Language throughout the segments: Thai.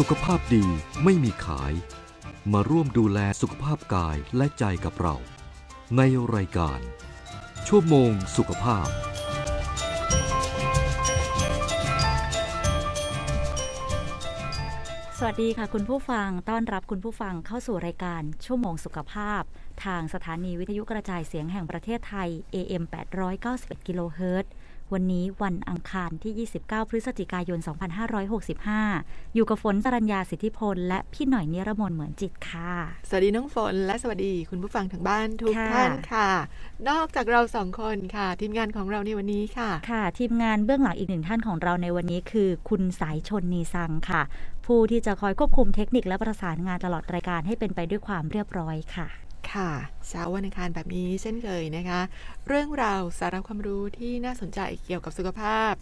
สุขภาพดีไม่มีขาย มาร่วมดูแลสุขภาพกายและใจกับเรา ในรายการ ชั่วโมงสุขภาพ สวัสดีค่ะคุณผู้ฟังต้อนรับคุณผู้ฟังเข้าสู่รายการชั่วโมงสุขภาพ ทางสถานีวิทยุกระจายเสียงแห่งประเทศไทย AM 891กิโลเฮิรตซ์ วันนี้วันอังคารที่ 29 พฤศจิกายน 2565 อยู่กับฝนสรัญญาสิทธิพล และพี่หน่อยนิรมนเหมือนจิตค่ะ สวัสดีน้องฝนและสวัสดีคุณผู้ฟังทางบ้านทุกค่ะท่านค่ะ นอกจากเราสองคนค่ะ ทีมงานของเราในวันนี้ค่ะ ค่ะ ทีมงานเบื้องหลังอีกหนึ่งท่านของเราในวันนี้คือ คุณสายชนนีซังค่ะ ผู้ที่จะคอยควบคุมเทคนิคและประสานงานตลอดรายการให้เป็นไปด้วยความเรียบร้อยค่ะ ค่ะเช้าวันอังคารแบบนี้เช่นเคยนะคะ เรื่องราวสาระความรู้ที่น่าสนใจเกี่ยวกับสุขภาพ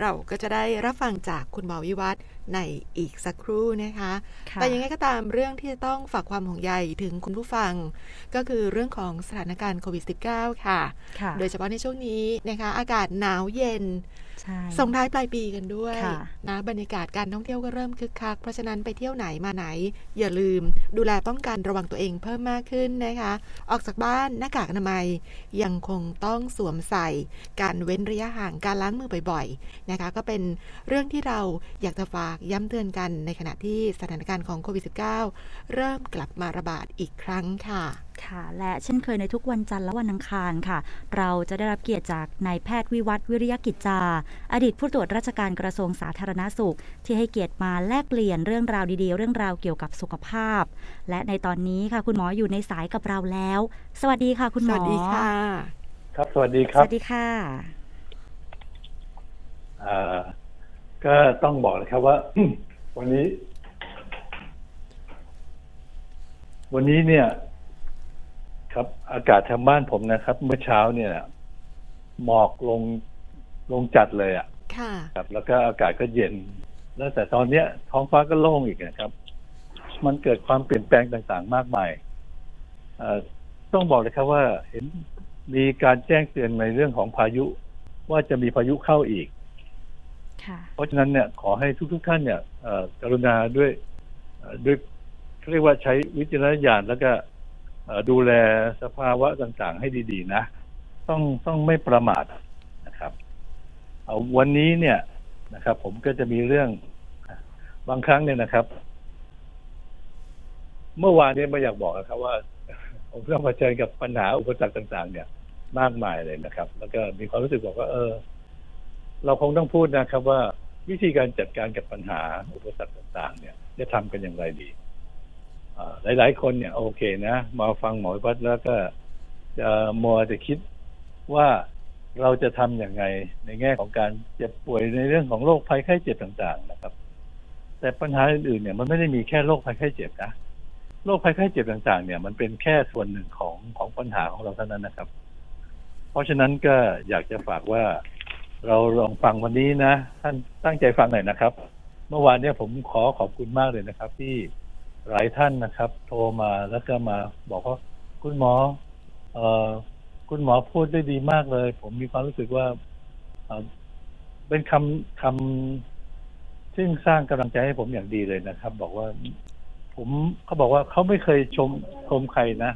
เราก็จะได้รับฟังจากคุณหมอวิวัฒน์ในอีกสักครู่นะคะค่ะแต่ยังไงก็ตามเรื่องที่จะต้องฝากความห่วงใยถึงคุณผู้ฟัง ก็คือเรื่องของสถานการณ์โควิด -19 ค่ะค่ะโดยเฉพาะในช่วงนี้นะคะ อากาศหนาวเย็นใช่ ส่งท้ายปลายปีกันด้วยค่ะนะบรรยากาศการท่องเที่ยวก็เริ่มคึกคัก เพราะฉะนั้นไปเที่ยวไหนมาไหน อย่าลืมดูแลป้องกันระวังตัวเองเพิ่มมากขึ้นนะคะ ออกจากบ้านหน้ากากอนามัยยังคงต้องสวมใส่ การเว้นระยะห่างการล้างมือบ่อยๆนะคะ ก็เป็นเรื่องที่เราอยากจะฝากย้ำเตือนกันในขณะที่สถานการณ์ของโควิด -19 เริ่มกลับมาระบาดอีกครั้งค่ะ ค่ะและเช่นเคยในทุกวันจันทร์และวันอังคารค่ะ เราจะได้รับเกียรติจากนายแพทย์วิวัฒน์วิริยกิจจา อดีตผู้ตรวจราชการกระทรวงสาธารณสุข ที่ให้เกียรติมาแลกเปลี่ยนเรื่องราวดีๆ เรื่องราวเกี่ยวกับสุขภาพ และในตอนนี้ค่ะ คุณหมออยู่ในสายกับเราแล้ว สวัสดีค่ะ คุณหสมอวัสดีค่ะ ครับสวัสดีคสรับวัสดีค่ะอ่าก็ต้องบอกนะครับว่า วันนี้ วันนี้เนี่ย ครับ อากาศทางบ้านผมนะครับ เมื่อเช้าเนี่ยหมอกลงลงจัดเลยอะค่ะครับ แล้วก็อากาศก็เย็น แล้วแต่ตอนเนี้ย ท้องฟ้าก็โล่งอีกนะครับ มันเกิดความเปลี่ยนแปลงต่างๆ มากมายเอ่อต้องบอกเลยครับว่าเห็นมีการแจ้งเตือนในเรื่องของพายุ ว่าจะมีพายุเข้าอีกค่ะเพราะฉะนั้นเนี่ยขอให้ทุกๆท่านเนี่ยเอ่อกรุณาด้วยเอ่อด้วยเขาเรียกว่าใช้วิจารณญาณแล้วก็เอ่อ ดูแลสภาวะต่างๆ ให้ดีๆ นะ ต้องต้องไม่ประมาทนะครับ เอาวันนี้เนี่ยนะครับ ผมก็จะมีเรื่องบางครั้งเนี่ยนะครับ เมื่อวานเนี่ยไม่อยากบอกนะครับ ว่าผมต้องเผชิญกับปัญหาอุปสรรคต่าง ๆ เนี่ย มากมายเลยนะครับ แล้วก็มีความรู้สึกบอกว่า เออ เราคงต้องพูดนะครับ ว่าวิธีการจัดการกับปัญหาอุปสรรคต่าง ๆ เนี่ย จะทำกันอย่างไรดี หลาย ๆ คนเนี่ยโอเคนะ มาฟังหมอวิวัฒน์แล้วก็จะมัวจะคิดว่าเราจะทำอย่างไงในแง่ของการเจ็บป่วยในเรื่องของโรคภัยไข้เจ็บต่าง ๆ นะครับ แต่ปัญหาอื่นๆเนี่ย มันไม่ได้มีแค่โรคภัยไข้เจ็บนะโรคภัยไข้เจ็บต่างๆ เนี่ยมันเป็นแค่ส่วนหนึ่งของของปัญหาของเราเท่านั้นนะครับ เพราะฉะนั้นก็อยากจะฝากว่าเราลองฟังวันนี้นะ ท่านตั้งใจฟังหน่อยนะครับ เมื่อวานเนี่ยผมขอขอบคุณมากเลยนะครับ ที่ หลายท่านนะครับ โทรมาแล้วก็มาบอกว่าคุณหมอ เออคุณหมอพูดได้ดีมากเลย ผมมีความรู้สึกว่าเเป็นคำคำซึ่งสร้างกำลังใจให้ผมอย่างดีเลยนะครับ บอกว่า ผมเขาบอกว่าเขาไม่เคยชมชมใครนะ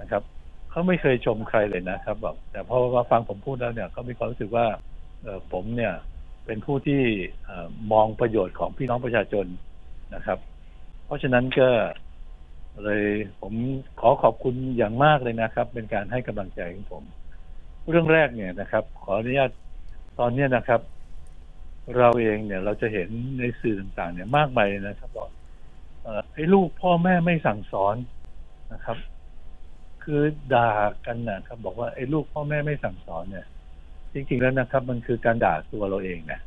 นะครับเขาไม่เคยชมใครเลยนะครับบอกแต่พอมาฟังผมพูดแล้วเนี่ยเขามีความรู้สึกว่าเออผมเนี่ย เป็นผู้ที่ออมองประโยชน์ของพี่น้องประชาชนนะครับ ราะฉะนั้นก็เลยผมขอขอบคุณอย่างมากเลยนะครับ เป็นการให้กำลังใจของผม เรื่องแรกเนี่ยนะครับ ขออนุญาตตอนนี้นะครับ เราเองเนี่ย เราจะเห็นในสื่อต่างๆ เนี่ยมากมายนะครับบอกเอ่อไอ้ลูกพ่อแม่ไม่สั่งสอนนะครับ คือด่ากันนะครับ บอกว่าไอ้ลูกพ่อแม่ไม่สั่งสอนเนี่ย จริงๆแล้วนะครับ มันคือการด่าตัวเราเองนะ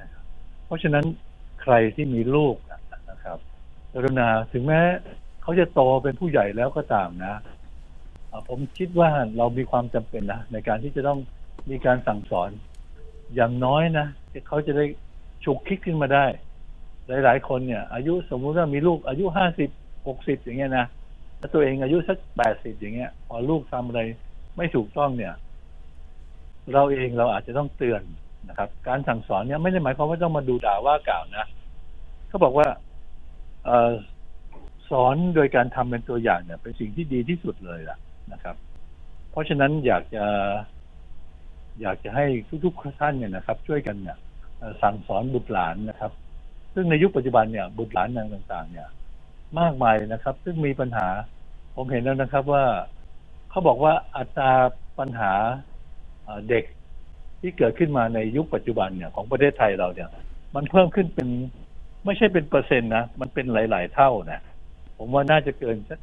นะครับเพราะฉะนั้นใครที่มีลูก กรุณาถึงแม้เขาจะโตเป็นผู้ใหญ่แล้วก็ตามนะผมคิดว่าเรามีความจำเป็นนะในการที่จะต้องมีการสั่งสอน อย่างน้อยนะที่เขาจะได้ฉุกคิดขึ้นมาได้ หลาย ๆ คนเนี่ย อายุสมมุติว่ามีลูกอายุห้าสิบหกสิบอย่างเงี้ยนะถ้าตัวเองอายุสักแปดสิบอย่างเงี้ยพอลูกทำอะไรไม่ถูกต้องเนี่ย เราเองเราอาจจะต้องเตือนนะครับ การสั่งสอนเนี่ยไม่ได้หมายความว่าต้องมาดูด่าว่ากล่าวนะเขาบอกว่า สอนโดยการทำเป็นตัวอย่างเนี่ย เป็นสิ่งที่ดีที่สุดเลยล่ะนะครับ เพราะฉะนั้นอยากจะอยากจะให้ทุกๆท่านเนี่ยนะครับ ช่วยกันเนี่ยสั่งสอนบุตรหลานนะครับ ซึ่งในยุคปัจจุบันเนี่ย บุตรหลานต่างๆ เนี่ย มากมายนะครับ ซึ่งมีปัญหา ผมเห็นแล้วนะครับว่าเขาบอกว่าอัตราปัญหาเด็กที่เกิดขึ้นมาในยุคปัจจุบันเนี่ยของประเทศไทยเราเนี่ย มันเพิ่มขึ้นเป็น ไม่ใช่เป็นเปอร์เซ็นต์นะ มันเป็นหลาย ๆ เท่านะ ผมว่าน่าจะเกินสัก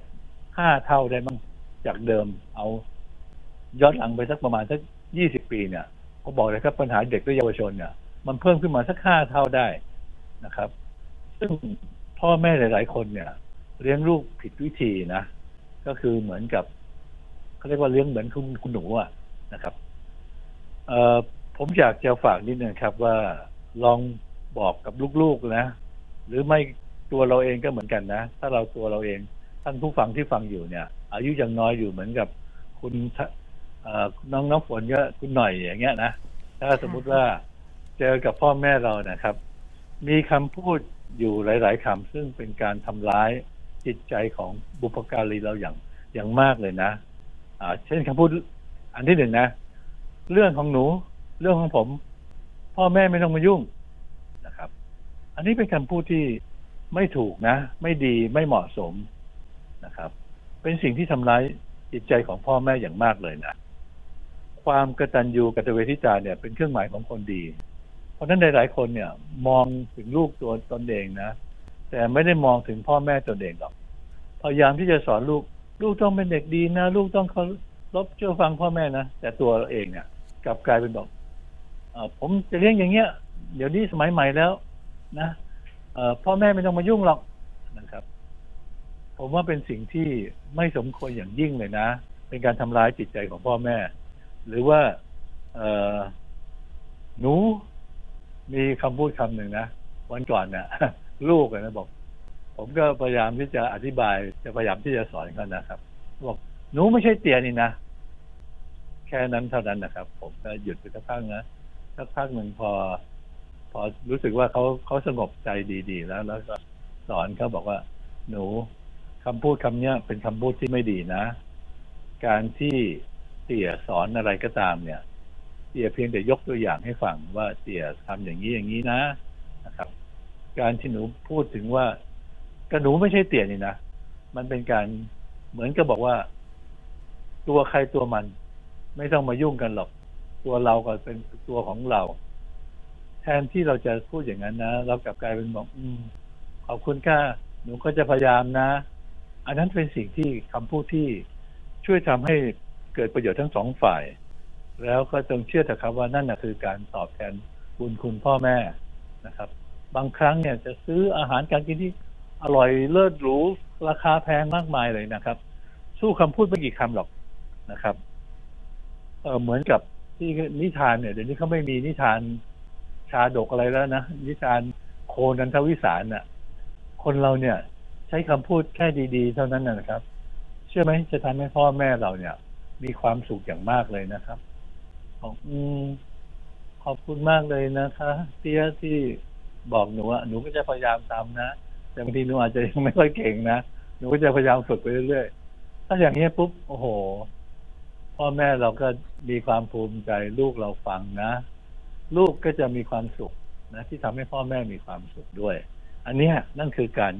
ห้าเท่าได้มั้งจากเดิม เอาย้อนหลังไปสักประมาณสักยี่สิบปีเนี่ยผมบอกเลยครับปัญหาเด็กและเยาวชนเนี่ย มันเพิ่มขึ้นมาสักห้าเท่าได้นะครับ ซึ่งพ่อแม่หลาย ๆ คนเนี่ย เลี้ยงลูกผิดวิธีนะ ก็คือเหมือนกับเขาเรียกว่าเลี้ยงเหมือนคุณคุณหนูอะนะครับ เอ่อผมอยากจะฝากนิดนึงครับว่าลองบอกกับลูกๆนะ หรือไม่ตัวเราเองก็เหมือนกันนะ ถ้าเราตัวเราเองท่านผู้ฟังที่ฟังอยู่เนี่ย อายุยังน้อยอยู่เหมือนกับคุณน้องน้องฝนก็คุณหน่อยอย่างเงี้ยนะถ้าสมมุติว่าเจอกับพ่อแม่เรานะครับ มีคำพูดอยู่หลาย ๆคำซึ่งเป็นการทำร้ายจิตใจของบุพการีเราอย่างอย่างมากเลยนะ อ่า เช่นคำพูดอันที่หนึ่งนะ เรื่องของหนู เรื่องของผม พ่อแม่ไม่ต้องมายุ่ง อันนี้เป็นคำพูดที่ไม่ถูกนะ ไม่ดีไม่เหมาะสมนะครับ เป็นสิ่งที่ทำร้ายจิตใจของพ่อแม่อย่างมากเลยนะ ความกตัญญูกตเวทิตาเนี่ย เป็นเครื่องหมายของคนดี เพราะนั้นหลายๆคนเนี่ย มองถึงลูกตัวตนเองนะ แต่ไม่ได้มองถึงพ่อแม่ตนเองหรอก พยายามที่จะสอนลูก ลูกต้องเป็นเด็กดีนะ ลูกต้องเคารพเชื่อฟังพ่อแม่นะ แต่ตัวเองเนี่ย กลับกลายเป็นบอกอผมจะเลี้ยงอย่างเงี้ย เดี๋ยวนี้สมัยใหม่แล้ว นะพ่อแม่ไม่ต้องมายุ่งหรอกนะครับ ผมว่าเป็นสิ่งที่ไม่สมควรอย่างยิ่งเลยนะ เป็นการทำร้ายจิตใจของพ่อแม่ หรือว่าเออหนูมีคำพูดคำหนึ่งนะวันก่อนเนะ่ยลูกนะบอก ผมก็พยายามที่จะอธิบาย จะพยายามที่จะสอนเขานะครับบอกหนูไม่ใช่เตียนี่นะแค่นั้นเท่านั้นนะครับ ผมก็หยุดไปสักพักนะสักพักหนึ่งพอพ อรู้สึกว่าเขาเขาสงบใจดีๆ แล้ว แล้วก็สอนเขาบอกว่า หนูคำพูดคำเนี้ยเป็นคำพูดที่ไม่ดีนะ การที่เตี่ยสอนอะไรก็ตามเนี่ยเตี่ยเพียงแต่ยกตัวอย่างให้ฟังว่าเตี่ยทำอย่างนี้อย่างนี้นะนะครับ การที่หนูพูดถึงว่ากระหนูไม่ใช่เตี่ยนี่นะมันเป็นการเหมือนกับบอกว่า ตัวใครตัวมัน ไม่ต้องมายุ่งกันหรอก ตัวเราก็เป็นตัวของเรา ทนที่เราจะพูดอย่างนั้นนะเรากลับกลายเป็นบอกอืมขอบคุณค่ะหนูก็จะพยายามนะ อันนั้นเป็นสิ่งที่คำพูดที่ช่วยทำให้เกิดประโยชน์ทั้งสองฝ่าย แล้วก็จงเชื่อเถอะครับว่านั่นนะคือการตอบแทนบุญคุณพ่อแม่นะครับ บางครั้งเนี่ยจะซื้ออาหารการกินที่อร่อยเลิศหรูราคาแพงมากมายเลยนะครับ สู้คำพูดไม่กี่คำหรอกนะครับเออเหมือนกับที่นิทานเนี่ยเดี๋ยวนี้เขาไม่มีนิทาน ชาดกอะไรแล้วนะนิทานโคนันทวิสารน่ะ คนเราเนี่ย ใช้คำพูดแค่ดีๆ เท่านั้นนะครับ เชื่อไหมจะทำให้พ่อแม่เราเนี่ย มีความสุขอย่างมากเลยนะครับบอกอืมขอบคุณมากเลยนะคะเตี้ยที่บอกหนูว่าหนูก็จะพยายามทำนะแต่บางทีหนูอาจจะยังไม่ค่อยเก่งนะหนูก็จะพยายามฝึกไปเรื่อยๆถ้าอย่างนี้ปุ๊บโอ้โห พ่อแม่เราก็มีความภูมิใจลูกเราฟังนะ ลูกก็จะมีความสุขนะที่ทำให้พ่อแม่มีความสุขด้วย อันนี้นั่นคือการ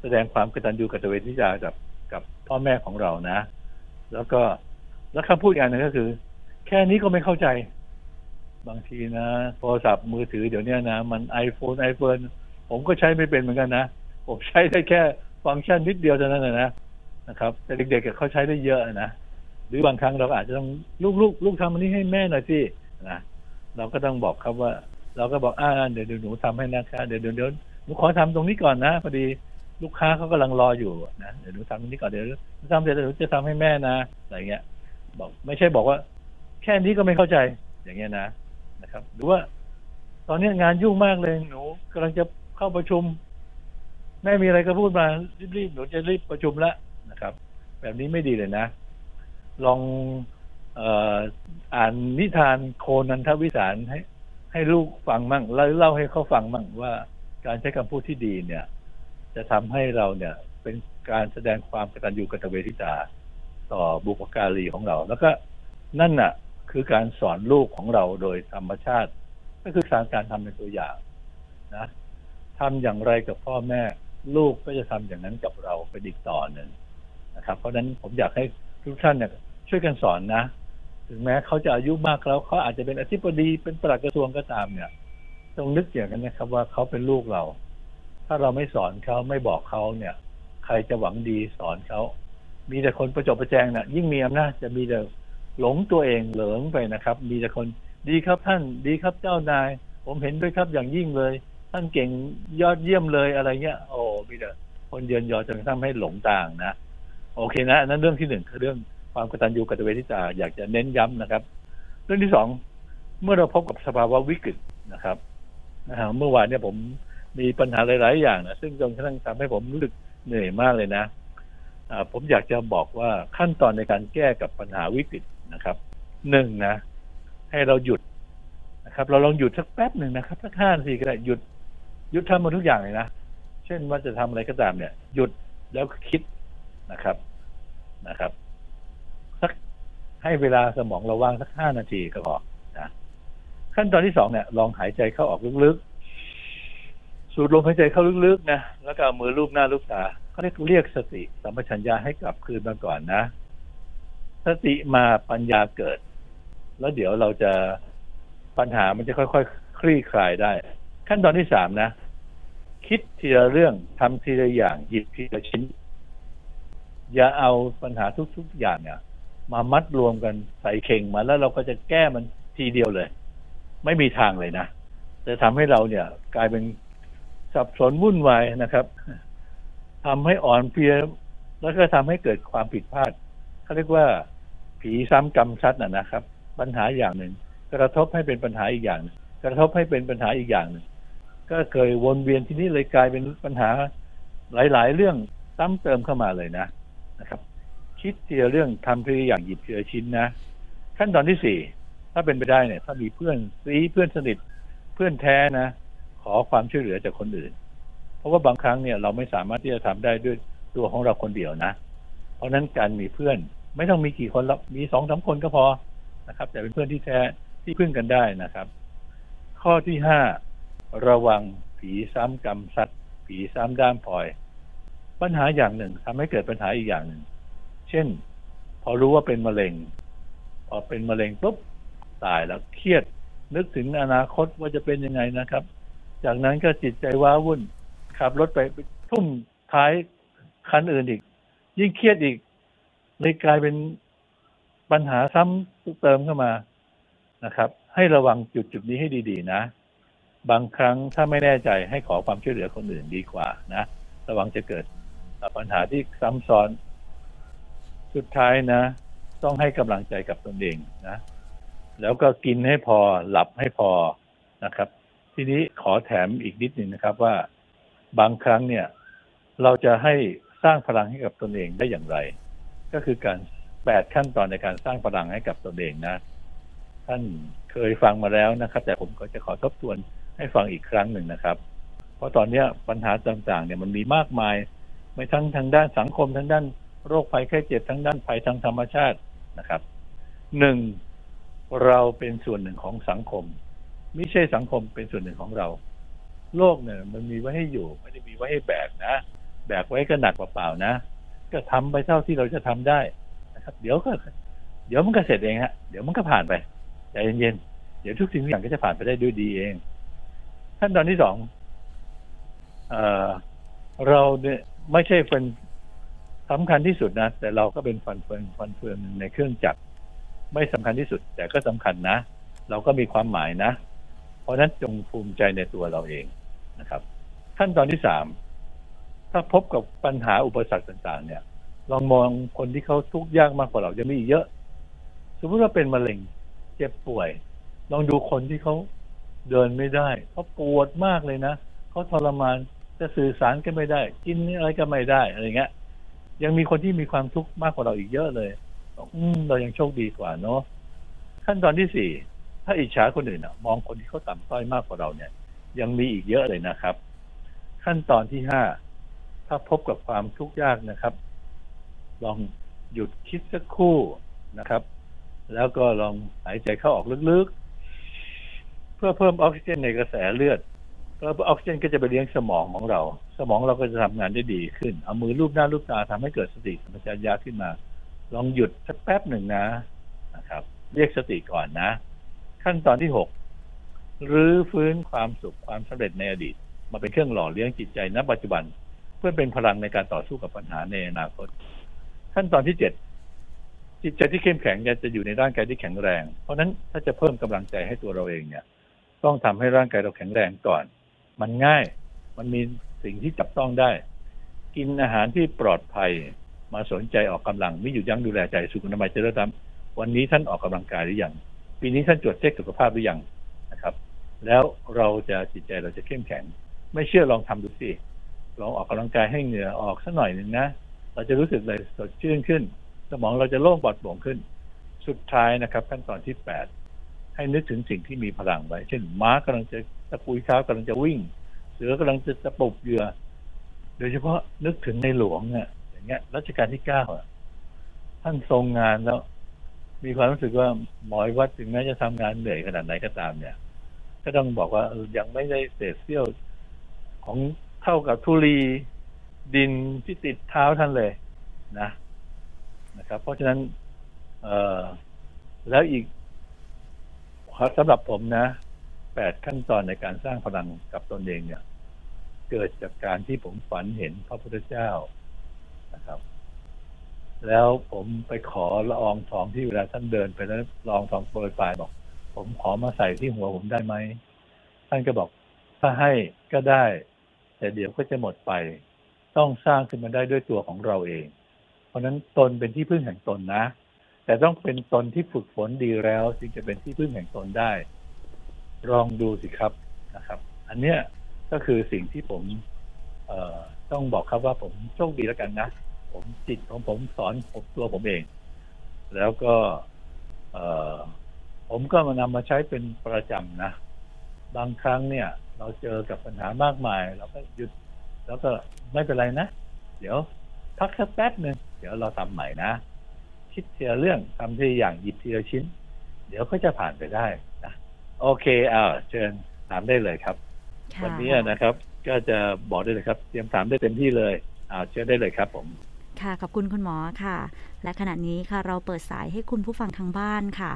แสดงความกตัญญูกตเวทิตากับกับพ่อแม่ของเรานะ แล้วก็แล้วคำพูดอย่างนึงก็คือ แค่นี้ก็ไม่เข้าใจ บางทีนะโทรศัพท์มือถือเดี๋ยวนี้นะ มันไอโฟนไอโฟนผมก็ใช้ไม่เป็นเหมือนกันนะผมใช้ได้แค่ฟังก์ชันนิดเดียวเท่านั้นนะนะครับ แต่เด็กๆเขาใช้ได้เยอะนะหรือบางครั้งเราอาจจะต้องลูกลูกลูกทำอันนี้ให้แม่หน่อยสินะ เราก็ต้องบอกครับว่า เราก็บอกอ่าเดี๋ยวหนูทำให้นะคะเดี๋ยวเดี๋ยวเดี๋ยวหนูขอทำตรงนี้ก่อนนะพอดีลูกค้าเขากำลังรออยู่นะเดี๋ยวหนูทำตรงนี้ก่อนเดี๋ยวทำเสร็จหนูจะทำให้แม่นะอะไรเงี้ย บอกไม่ใช่บอกว่า แค่นี้ก็ไม่เข้าใจอย่างเงี้ยนะนะครับหรือว่า ตอนนี้งานยุ่งมากเลยหนูกำลังจะเข้าประชุม แม่มีอะไรก็พูดมารีบๆหนูจะรีบประชุมแล้วนะครับ แบบนี้ไม่ดีเลยนะลอง อ่านนิทานโคนันทวิสารให้ ให้ลูกฟังมั่งแล้วเล่าให้เขาฟังมั่งว่าการใช้คำพูดที่ดีเนี่ย จะทำให้เราเนี่ยเป็นการแสดงความกตัญญูกตเวทิตา ต่อบุพการีของเรา แล้วก็นั่นน่ะ คือการสอนลูกของเราโดยธรรมชาติ ก็คือการการทำเป็นตัวอย่างนะทำอย่างไรกับพ่อแม่ลูกก็จะทำอย่างนั้นกับเราเป็นอีกต่อหนึ่งนะครับ เพราะฉะนั้นผมอยากให้ทุกท่านเนี่ยช่วยกันสอนนะ ถึงแม้เขาจะอายุมากแล้วเขาอาจจะเป็นอธิบดีเป็นปลัดกระทรวงก็ตามเนี่ยต้องนึกอย่างนั้นนะครับ ว่าเขาเป็นลูกเรา ถ้าเราไม่สอนเขาไม่บอกเขาเนี่ย ใครจะหวังดีสอนเขามีแต่คนประจบประแจงนะ่ะ ยิ่งมีอำนาจจะมีแต่หลงตัวเองเหลิงไปนะครับ มีแต่คนดีครับท่านดีครับเจ้านาย ผมเห็นด้วยครับอย่างยิ่งเลย ท่านเก่งยอดเยี่ยมเลยอะไรเงี้ยโอ้มีแต่คนเยินยอจนกระทั่งให้หลงต่างนะโอเคนะนั่นเรื่องที่หนึ่งคือเรื่อง ความกตัญญูกตเวทิตาอยากจะเน้นย้ำนะครับ เรื่องที่สองเมื่อเราพบกับสภาวะวิกฤตนะครับนะฮะเมื่อวานเนี่ยผมมีปัญหาหลาย ๆ อย่างนะซึ่งจนกระทั่งทำให้ผมรู้สึกเหนื่อยมากเลยนะผมอยากจะบอกว่าขั้นตอนในการแก้กับปัญหาวิกฤตนะครับหนึ่งนะ ให้เราหยุดนะครับ เราลองหยุดสักแป๊บหนึ่งนะครับสักห้านาทีก็ได้หยุดหยุดทำหมดทุกอย่างเลยนะเช่นว่าจะทำอะไรก็ตามเนี่ย หยุดแล้วคิดนะครับนะครับ ให้เวลาสมองเราว่างสักห้านาทีก็พอนะขั้นตอนที่สองเนี่ย ลองหายใจเข้าออกลึกๆ สูดลมหายใจเข้าลึกๆนะแล้วก็เอามือลูบหน้าลูบตาเขาเรียกเรียกสติสัมปชัญญะให้กลับคืนมาก่อนนะ สติมาปัญญาเกิด แล้วเดี๋ยวเราจะปัญหามันจะค่อยๆคคลี่คลายได้ ขั้นตอนที่สามนะ คิดทีละเรื่องทำทีละอย่างหยิบทีละชิ้น อย่าเอาปัญหาทุกๆอย่างเนี่ย มามัดรวมกันใส่เข่งมาแล้วเราก็จะแก้มันทีเดียวเลย ไม่มีทางเลยนะจะทำให้เราเนี่ย กลายเป็นสับสนวุ่นวายนะครับทำให้อ่อนเพลียแล้วก็ทำให้เกิดความผิดพลาดเขาเรียกว่า ผีซ้ำกรรมซัดน่ะนะครับ ปัญหาอย่างหนึ่งกระทบให้เป็นปัญหาอีกอย่างนึงกระทบให้เป็นปัญหาอีกอย่างหนึ่งก็เคยวนเวียนที่นี้เลยกลายเป็นปัญหาหลาย ๆ เรื่องซ้ำเติมเข้ามาเลยนะนะครับ คิดทีละเรื่องทำทีละอย่างหยิบทีละชิ้นนะ ขั้นตอนที่สี่ถ้าเป็นไปได้เนี่ย ถ้ามีเพื่อนซีเพื่อนสนิทเพื่อนแท้นะ ขอความช่วยเหลือจากคนอื่น เพราะว่าบางครั้งเนี่ยเราไม่สามารถที่จะทำได้ด้วยตัวของเราคนเดียวนะ เพราะนั้นการมีเพื่อนไม่ต้องมีกี่คนรับมีสองสาคนก็พอนะครับ แต่เป็นเพื่อนที่แท้ที่พึ่งกันได้นะครับ ข้อที่ห้าระวังผีซ้ำกรรมสัตว์ผีซ้ำด้ามพลอย ปัญหาอย่างหนึ่งทำให้เกิดปัญหาอีกอย่างหนึ่ง เช่น พอรู้ว่าเป็นมะเร็ง พอเป็นมะเร็งปุ๊บตายแล้วเครียด นึกถึงอนาคตว่าจะเป็นยังไงนะครับ จากนั้นก็จิตใจว้าวุ่นขับรถไปทุ่มท้ายคันอื่นอีก ยิ่งเครียดอีกเลยกลายเป็นปัญหาซ้ำเติมเข้ามานะครับ ให้ระวังจุดจุดนี้ให้ดีๆนะ บางครั้งถ้าไม่แน่ใจให้ขอความช่วยเหลือคนอื่นดีกว่านะ ระวังจะเกิดปัญหาที่ซ้ำซ้อน สุดท้ายนะ ต้องให้กำลังใจกับตนเองนะ แล้วก็กินให้พอหลับให้พอนะครับ ทีนี้ขอแถมอีกนิดหนึ่งนะครับว่าบางครั้งเนี่ย เราจะให้สร้างพลังให้กับตนเองได้อย่างไร ก็คือการแปดขั้นตอนในการสร้างพลังให้กับตนเองนะ ท่านเคยฟังมาแล้วนะครับ แต่ผมก็จะขอทบทวนให้ฟังอีกครั้งหนึ่งนะครับ เพราะตอนนี้ปัญหาต่างๆ เนี่ยมันมีมากมาย ไม่ทั้งทางด้านสังคมทั้งด้าน โรคภัยแค่เจ็บทั้งด้านภัยทางธรรมชาตินะครับหนึ่งเราเป็นส่วนหนึ่งของสังคม ไม่ใช่สังคมเป็นส่วนหนึ่งของเรา โลกเนี่ย มันมีไว้ให้อยู่ ไม่ได้มีไว้ให้แบกนะ แบกไว้ก็หนักเปล่าๆนะ ก็ทำไปเท่าที่เราจะทำได้นะครับ เดี๋ยวก็ เดี๋ยวมันก็เสร็จเองฮะเดี๋ยวมันก็ผ่านไปใจเย็นๆเดี๋ยวทุกสิ่งทุกอย่างก็จะผ่านไปได้ด้วยดีเองขั้นตอนที่สองเออเราเนี่ยไม่ใช่เป็น สำคัญที่สุดนะ แต่เราก็เป็นฟันเฟืองฟันเฟืองในเครื่องจักรไม่สำคัญที่สุด แต่ก็สำคัญนะ เราก็มีความหมายนะ เพราะนั้นจงภูมิใจในตัวเราเองนะครับ ขั้นตอนที่สามถ้าพบกับปัญหาอุปสรรคต่าง ๆ เนี่ยลองมองคนที่เขาทุกข์ยากมากกว่าเราจะมีเยอะ สมมติว่าเป็นมะเร็งเจ็บป่วย ลองดูคนที่เขาเดินไม่ได้เขาปวดมากเลยนะเขาทรมานจะสื่อสารกันไม่ได้ กินอะไรก็ไม่ได้อะไรเงี้ย ยังมีคนที่มีความทุกข์มากกว่าเราอีกเยอะเลยอืมเรายังโชคดีกว่าเนาะขั้นตอนที่สี่ถ้าอิจฉาคนอื่นอะมองคนที่เขาต่ำต้อยมากกว่าเราเนี่ย ยังมีอีกเยอะเลยนะครับ ขั้นตอนที่ห้าถ้าพบกับความทุกข์ยากนะครับ ลองหยุดคิดสักครู่นะครับ แล้วก็ลองหายใจเข้าออกลึกๆ เพื่อเพิ่มออกซิเจนในกระแสเลือด แล้วออกซิเจนก็จะไปเลี้ยงสมองของเรา สมองเราก็จะทำงานได้ดีขึ้น เอามือลูบหน้าลูบตาทำให้เกิดสติสัมปชัญญะขึ้นมา ลองหยุดสักแป๊บหนึ่งนะนะครับ เรียกสติก่อนนะ ขั้นตอนที่หกรื้อฟื้นความสุขความสำเร็จในอดีต มาเป็นเครื่องหล่อเลี้ยงจิตใจณปัจจุบัน เพื่อเป็นพลังในการต่อสู้กับปัญหาในอนาคต ขั้นตอนที่เจ็ดจิตใจที่เข้มแข็งจะอยู่ในร่างกายที่แข็งแรง เพราะฉะนั้นถ้าจะเพิ่มกำลังใจให้ตัวเราเองเนี่ย ต้องทำให้ร่างกายเราแข็งแรงก่อน มันง่าย มันมีสิ่งที่จับต้องได้ กินอาหารที่ปลอดภัย มาสนใจออกกำลังไม่หยุดยั้งดูแลใจสุขอนามัยเจริญธรรมวันนี้ท่านออกกำลังกายหรือยังปีนี้ท่านตรวจเช็คสุขภาพหรือยังนะครับ แล้วเราจะจิตใจเราจะเข้มแข็ง ไม่เชื่อลองทำดูสิลองออกกำลังกายให้เหงื่อออกสักหน่อยหนึ่งนะเราจะรู้สึกเลยสดชื่นขึ้น สมองเราจะโล่งปลอดโปร่งขึ้น สุดท้ายนะครับ ขั้นตอนที่แปดให้นึกถึงสิ่งที่มีพลังไว้ เช่นม้ากำลังจะตะปุยเท้ากำลังจะวิ่ง เสือกำลังจะตะปบเหยื่อ โดยเฉพาะนึกถึงในหลวงเนี่ยอย่างเงี้ยรัชกาลที่เก้าอะท่านทรงงานแล้ว มีความรู้สึกว่าหมอยวัดถึงแม้จะทำงานเหนื่อยขนาดไหนก็ตามเนี่ยก็ต้องบอกว่าออยังไม่ได้เศษเสี้ยวของเท่ากับธุลีดินที่ติดเท้าท่านเลยนะนะครับ เพราะฉะนั้น เออแล้วอีกสำหรับผมนะ แปดขั้นตอนในการสร้างพลังกับตนเองเนี่ย เกิดจากการที่ผมฝันเห็นพระพุทธเจ้านะครับ แล้วผมไปขอละอองทองที่เวลาท่านเดินไปแล้วละอองทองโปรยปลายบอก ผมขอมาใส่ที่หัวผมได้ไหมท่านก็บอกถ้าให้ก็ได้ แต่เดี๋ยวก็จะหมดไป ต้องสร้างขึ้นมาได้ด้วยตัวของเราเอง เพราะฉะนั้นตนเป็นที่พึ่งแห่งตนนะ แต่ต้องเป็นตนที่ฝึกฝนดีแล้วจึงจะเป็นที่พึ่งแห่งตนได้ ลองดูสิครับนะครับ อันเนี้ยก็คือสิ่งที่ผมเอ่อต้องบอกครับว่าผมโชคดีแล้วกันนะ ผมจิตของผมสอนผมตัวผมเอง แล้วก็เอ่อผมก็มานำมาใช้เป็นประจำนะ บางครั้งเนี่ย เราเจอกับปัญหามากมาย เราก็หยุด แล้วก็ไม่เป็นไรนะ เดี๋ยวพักสักแป๊บหนึ่งเดี๋ยวเราทำใหม่นะ คิดเทีละเรื่องทำทีอย่างหยิบทีละชิ้น เดี๋ยวก็จะผ่านไปได้ โอเคอ่าเชิญถามได้เลยครับค่ะวันนี้นะครับ ก็จะบอกได้เลยครับ เตรียมถามได้เต็มที่เลยอ่าเชิญได้เลยครับ ผมค่ะขอบคุณคุณหมอค่ะ และขณะนี้ค่ะเราเปิดสายให้คุณผู้ฟังทางบ้านค่ะ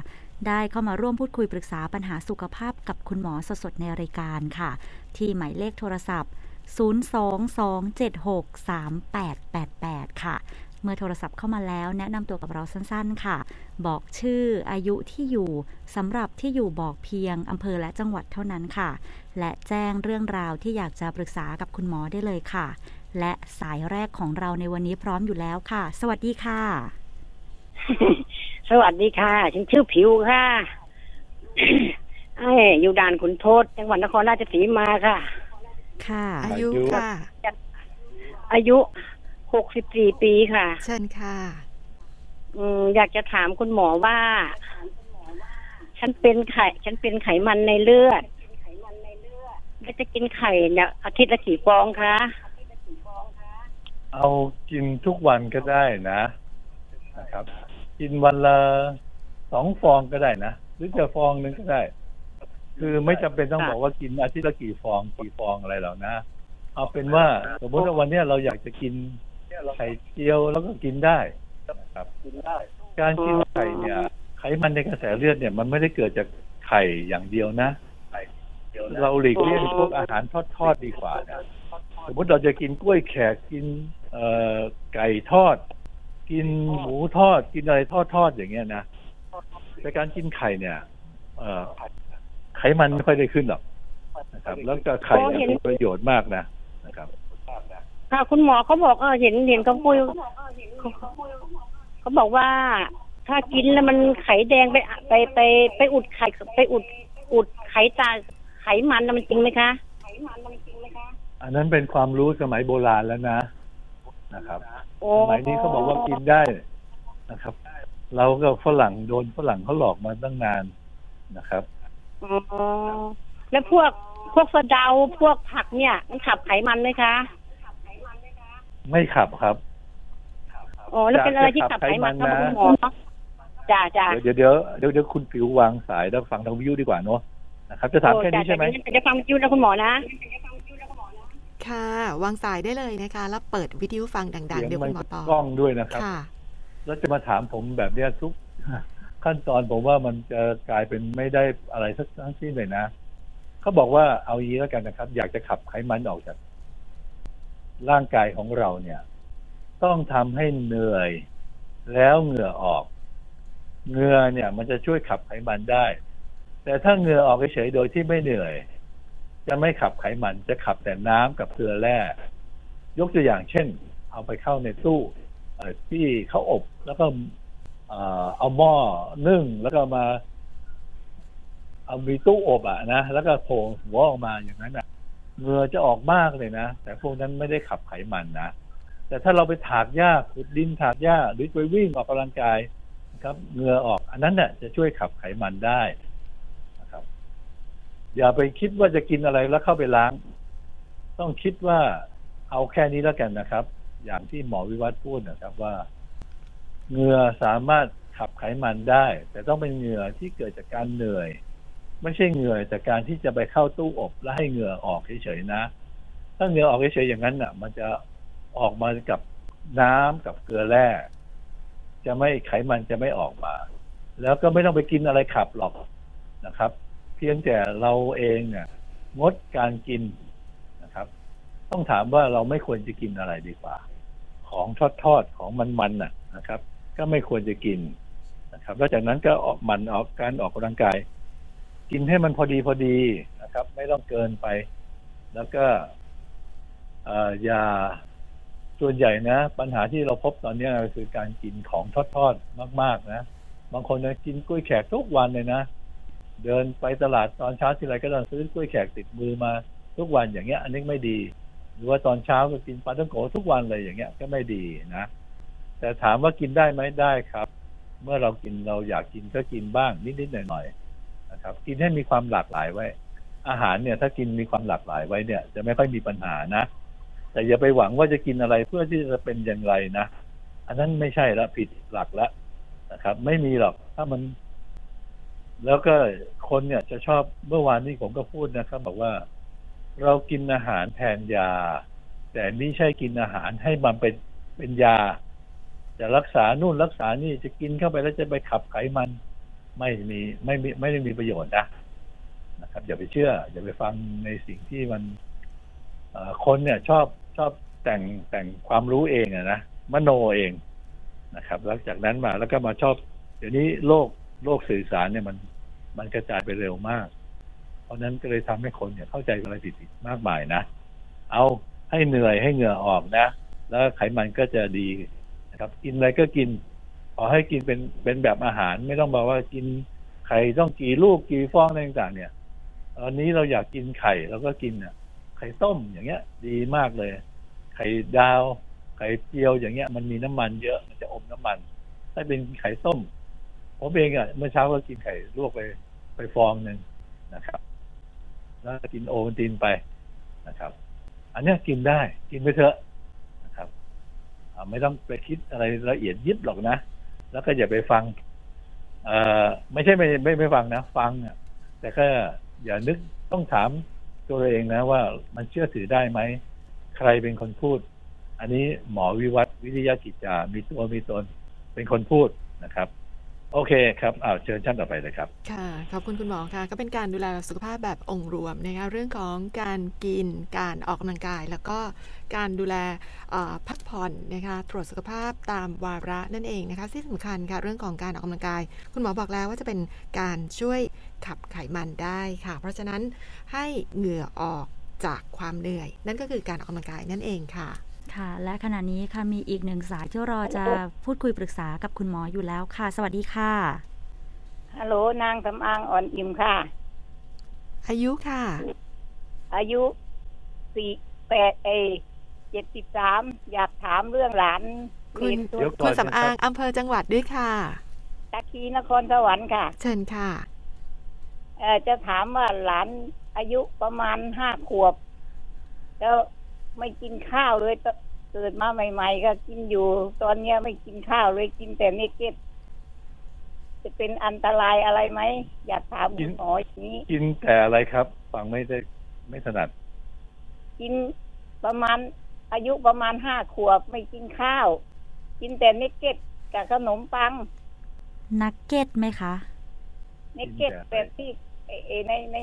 ได้เข้ามาร่วมพูดคุยปรึกษาปัญหาสุขภาพกับคุณหมอสดๆในรายการค่ะ ที่หมายเลขโทรศัพท์ 022763888 ค่ะ เมื่อโทรศัพท์เข้ามาแล้วแนะนำตัวกับเราสั้นๆค่ะ บอกชื่ออายุที่อยู่สำหรับที่อยู่บอกเพียงอำเภอและจังหวัดเท่านั้นค่ะ และแจ้งเรื่องราวที่อยากจะปรึกษากับคุณหมอได้เลยค่ะ และสายแรกของเราในวันนี้พร้อมอยู่แล้วค่ะ สวัสดีค่ะ สวัสดีค่ะฉันชื่อผิวค่ะไอ้อยู่ด่านขุนโทษจังหวัดนครราชสีมาค่ะ ค่ะ อายุค่ะ อายุ หกสิบสี่ปีค่ะ เชิญค่ะ อืมอยากจะถามคุณหมอว่า ฉันเป็นไข่ฉันเป็นไขมันในเลือดแล้วจะกินไข่เนี่ยอาทิตย์ละกี่ฟองคะ เอากินทุกวันก็ได้นะนะครับ กินวันละสองฟองก็ได้นะ หรือจะฟองหนึ่งก็ได้ คือไม่จำเป็นต้องบอกว่ากินอาทิตย์ละกี่ฟองกี่ฟองอะไรหรอกนะ เอาเป็นว่าสมมติว่าวันเนี้ยเราอยากจะกิน ไข่เจียวแล้วก็กินได้นะครับการกินไข่เนี่ย ไขมันในกระแสเลือดเนี่ย มันไม่ได้เกิดจากไข่อย่างเดียวนะเราหลีกเลี่ยงพวกอาหารทอดๆดีกว่านะสมมติเราจะกินกล้วยแขกกินเอ่อไก่ทอด กินหมูทอด กินอะไรทอดทอดๆอย่างเงี้ยนะแต่การกินไข่เนี่ย เอ่อไขมันไม่ค่อยได้ขึ้นหรอกนะครับ แล้วก็ไข่เนี่ยมีประโยชน์มากนะนะ ครับค่ะคุณหมอเขาบอกเออเห็นเห็นเขาคุยเขาเขาบอกว่าถ้ากินแล้วมันไข่แดงไปอะไปไปไปอุดไข่ไปอุดอุดไขตาไขมันน่ะมันจริงไหมคะอันนั้นเป็นความรู้สมัยโบราณแล้วนะนะครับโอ้สมัยนี้เขาบอกว่ากินได้นะครับ เราก็ฝรั่งโดนฝรั่งเขาหลอกมาตั้งนานนะครับอ๋อแล้วพวกพวกสะเดาพวกผักเนี่ย มันขับไขมันไหมคะ ไม่ขับครับอ๋อแล้วเป็นอะไรที่ขับไขมันครับคุณหมอจ้าจ้าเดี๋ยวเดี๋ยวเดี๋ยวเดี๋ยวคุณปิววางสายแล้วฟังทางวิทยุดีกว่าเนาะนะครับจะถามแค่นี้ใช่ไหมแต่จะฟังวิทยุนะคุณหมอนะค่ะ วางสายได้เลยนะคะ แล้วเปิดวิทยุฟังดังๆ เดี๋ยวมัคุณหมอตอบกล้องด้วยนะครับค่ะแล้วจะมาถามผมแบบเนี้ยทุกขั้นตอนผมว่ามันจะกลายเป็นไม่ได้อะไรสักทั้งสิ้นเลยนะเขาบอกว่าเอายี้แล้วกันนะครับ อยากจะขับไขมันออกจาก ร่างกายของเราเนี่ย ต้องทำให้เหนื่อยแล้วเหงื่อออกเหงื่อเนี่ย มันจะช่วยขับไขมันได้ แต่ถ้าเหงื่อออกเฉยๆโดยที่ไม่เหนื่อย จะไม่ขับไขมันจะขับแต่น้ำกับเกลือแร่ยกตัวอย่างเช่น เอาไปเข้าในตู้ที่เขาอบแล้วก็เอาหม้อนึ่งแล้วก็มา เอามีตู้อบอะนะแล้วก็โผล่หัวออกมาอย่างนั้นอะ เหงื่อจะออกมากเลยนะ แต่พวกนั้นไม่ได้ขับไขมันนะ แต่ถ้าเราไปถากหญ้าขุดดินถากหญ้าหรือไปวิ่งออกกำลังกายครับเหงื่อออก อันนั้นเนี่ยจะช่วยขับไขมันได้นะครับ อย่าไปคิดว่าจะกินอะไรแล้วเข้าไปล้าง ต้องคิดว่าเอาแค่นี้แล้วกันนะครับ อย่างที่หมอวิวัฒน์พูดนะครับว่าเหงื่อสามารถขับไขมันได้ แต่ต้องเป็นเหงื่อที่เกิดจากการเหนื่อย ไม่ใช่เหงื่อจากการที่จะไปเข้าตู้อบแล้วให้เหงื่อออกเฉยๆนะ ถ้าเหงื่อออกเฉยๆอย่างนั้นน่ะ มันจะออกมากับน้ำกับเกลือแร่จะไม่ไขมันจะไม่ออกมา แล้วก็ไม่ต้องไปกินอะไรขับหรอกนะครับ เพียงแต่เราเองเนี่ยงดการกินนะครับ ต้องถามว่าเราไม่ควรจะกินอะไรดีกว่า ของทอดทอดๆของมันๆน่ะนะครับ ก็ไม่ควรจะกินนะครับแล้วจากนั้นก็ออกมันออกการออกกำลังกาย กินให้มันพอดีพอดีนะครับ ไม่ต้องเกินไป แล้วก็อย่าส่วนใหญ่นะ ปัญหาที่เราพบตอนนี้คือการกินของทอดทอดๆมาก ๆ นะ บางคนนะกินกล้วยแขกทุกวันเลยนะ เดินไปตลาดตอนเช้าทีไรก็ต้องซื้อกล้วยแขกติดมือมาทุกวันอย่างเงี้ย อันนี้ไม่ดี หรือว่าตอนเช้าก็กินปลาท่องโกทุกวันเลยอย่างเงี้ยก็ไม่ดีนะแต่ถามว่ากินได้ไหมได้ครับ เมื่อเรากินเราอยากกินก็กินบ้างนิดๆหน่อยๆ นะครับ กินให้มีความหลากหลายไว้ อาหารเนี่ย ถ้ากินมีความหลากหลายไว้เนี่ย จะไม่ค่อยมีปัญหานะแต่อย่าไปหวังว่าจะกินอะไรเพื่อที่จะเป็นอย่างไรนะอันนั้นไม่ใช่ละผิดหลักละนะครับ ไม่มีหรอกถ้ามัน แล้วก็คนเนี่ยจะชอบเมื่อวานนี้ผมก็พูดนะครับบอกว่าเรากินอาหารแทนยา แต่ไม่ใช่กินอาหารให้มันเป็นเป็นยา จะรักษานู่นรักษานี่จะกินเข้าไปแล้วจะไปขับไขมัน ไม่มีไม่มีไม่ได้มีประโยชน์นะนะครับ อย่าไปเชื่อ อย่าไปฟังในสิ่งที่มันคนเนี่ยชอบชอบแต่งแต่งความรู้เองอะนะมโนเองนะครับแล้วจากนั้นมาแล้วก็มาชอบ เดี๋ยวนี้โลกโลกสื่อสารเนี่ยมันมันกระจายไปเร็วมาก เพราะฉะนั้นก็เลยทำให้คนเนี่ยเข้าใจอะไรผิดๆมากมายนะเอาให้เหนื่อยให้เหงื่อออกนะ แล้วไขมันก็จะดีนะครับ กินอะไรก็กิน ขอให้กินเป็นเป็นแบบอาหารไม่ต้องบอกว่ากินไข่ต้องกี่ลูกกี่ฟองอะไรต่างๆเนี่ยตอนนี้เราอยากกินไข่เราก็กินอะ ไข่ต้มอย่างเงี้ย ดีมากเลย ไข่ดาว ไข่เจียวอย่างเงี้ย มันมีน้ำมันเยอะมันจะอมน้ำมัน ถ้าเป็นไข่ต้มผมเองอะเมื่อเช้าก็กินไข่ลวกไปไปฟองหนึ่งนะครับ แล้วกินโอวัลตินไปนะครับ อันเนี้ยกินได้กินไปเถอะนะครับไม่ต้องไปคิดอะไรละเอียดยิบหรอกนะ แล้วก็อย่าไปฟัง เอ่อไม่ใช่ไม่ไม่ไม่ฟังนะฟังอะแต่ก็อย่านึกต้องถามตัวเราเองนะว่ามันเชื่อถือได้ไหม ใครเป็นคนพูด อันนี้หมอวิวัฒน์วิทยากิจจามีตัวมีตนเป็นคนพูดนะครับ โอเคครับเอาเชิญท่านต่อไปเลยครับ ค่ะ ขอบคุณคุณหมอค่ะ ก็เป็นการดูแลสุขภาพแบบองค์รวมนะคะ เรื่องของการกิน การออกกำลังกาย แล้วก็การดูแลพักผ่อนนะคะ ตรวจสุขภาพตามวาระนั่นเองนะคะที่สำคัญค่ะ เรื่องของการออกกำลังกาย คุณหมอบอกแล้วว่าจะเป็นการช่วยขับไขมันได้ค่ะ เพราะฉะนั้นให้เหงื่อออกจากความเหนื่อย นั่นก็คือการออกกำลังกายนั่นเองค่ะ ค่ะ และขณะนี้ค่ะมีอีกหนึ่งสายที่รอจะพูดคุยปรึกษากับคุณหมออยู่แล้วค่ะ สวัสดีค่ะฮัลโหลนางสำอางอ่อนอิ่มค่ะ อายุค่ะ อายุสี่แปดเอเจ็ดสิบสามอยากถามเรื่องหลานคุณเรียนตัวเดี๋ยวก่คุอนณสำอางอำเภอจังหวัดด้วยค่ะ ตะคีนครสวรรค์ค่ะ เชิญค่ะเอ่อจะถามว่าหลานอายุประมาณห้าขวบ แล้ว ไม่กินข้าวเลยตเกิดมาใหม่ ๆ ก็กินอยู่ ตอนเนี้ยไม่กินข้าวเลยกินแต่เนกเก็ตจะเป็นอันตรายอะไรไหมอยากถามคุณหมออย่างนี้ กินแต่อะไรครับ ฟังไม่ได้ไม่ถนัด กินประมาณ อายุประมาณห้าขวบไม่กินข้าว กินแต่เนกเก็ตกับขนมปังนักเก็ตไหมคะเนกเก็ตกินแต่แบบที่เอเอในใน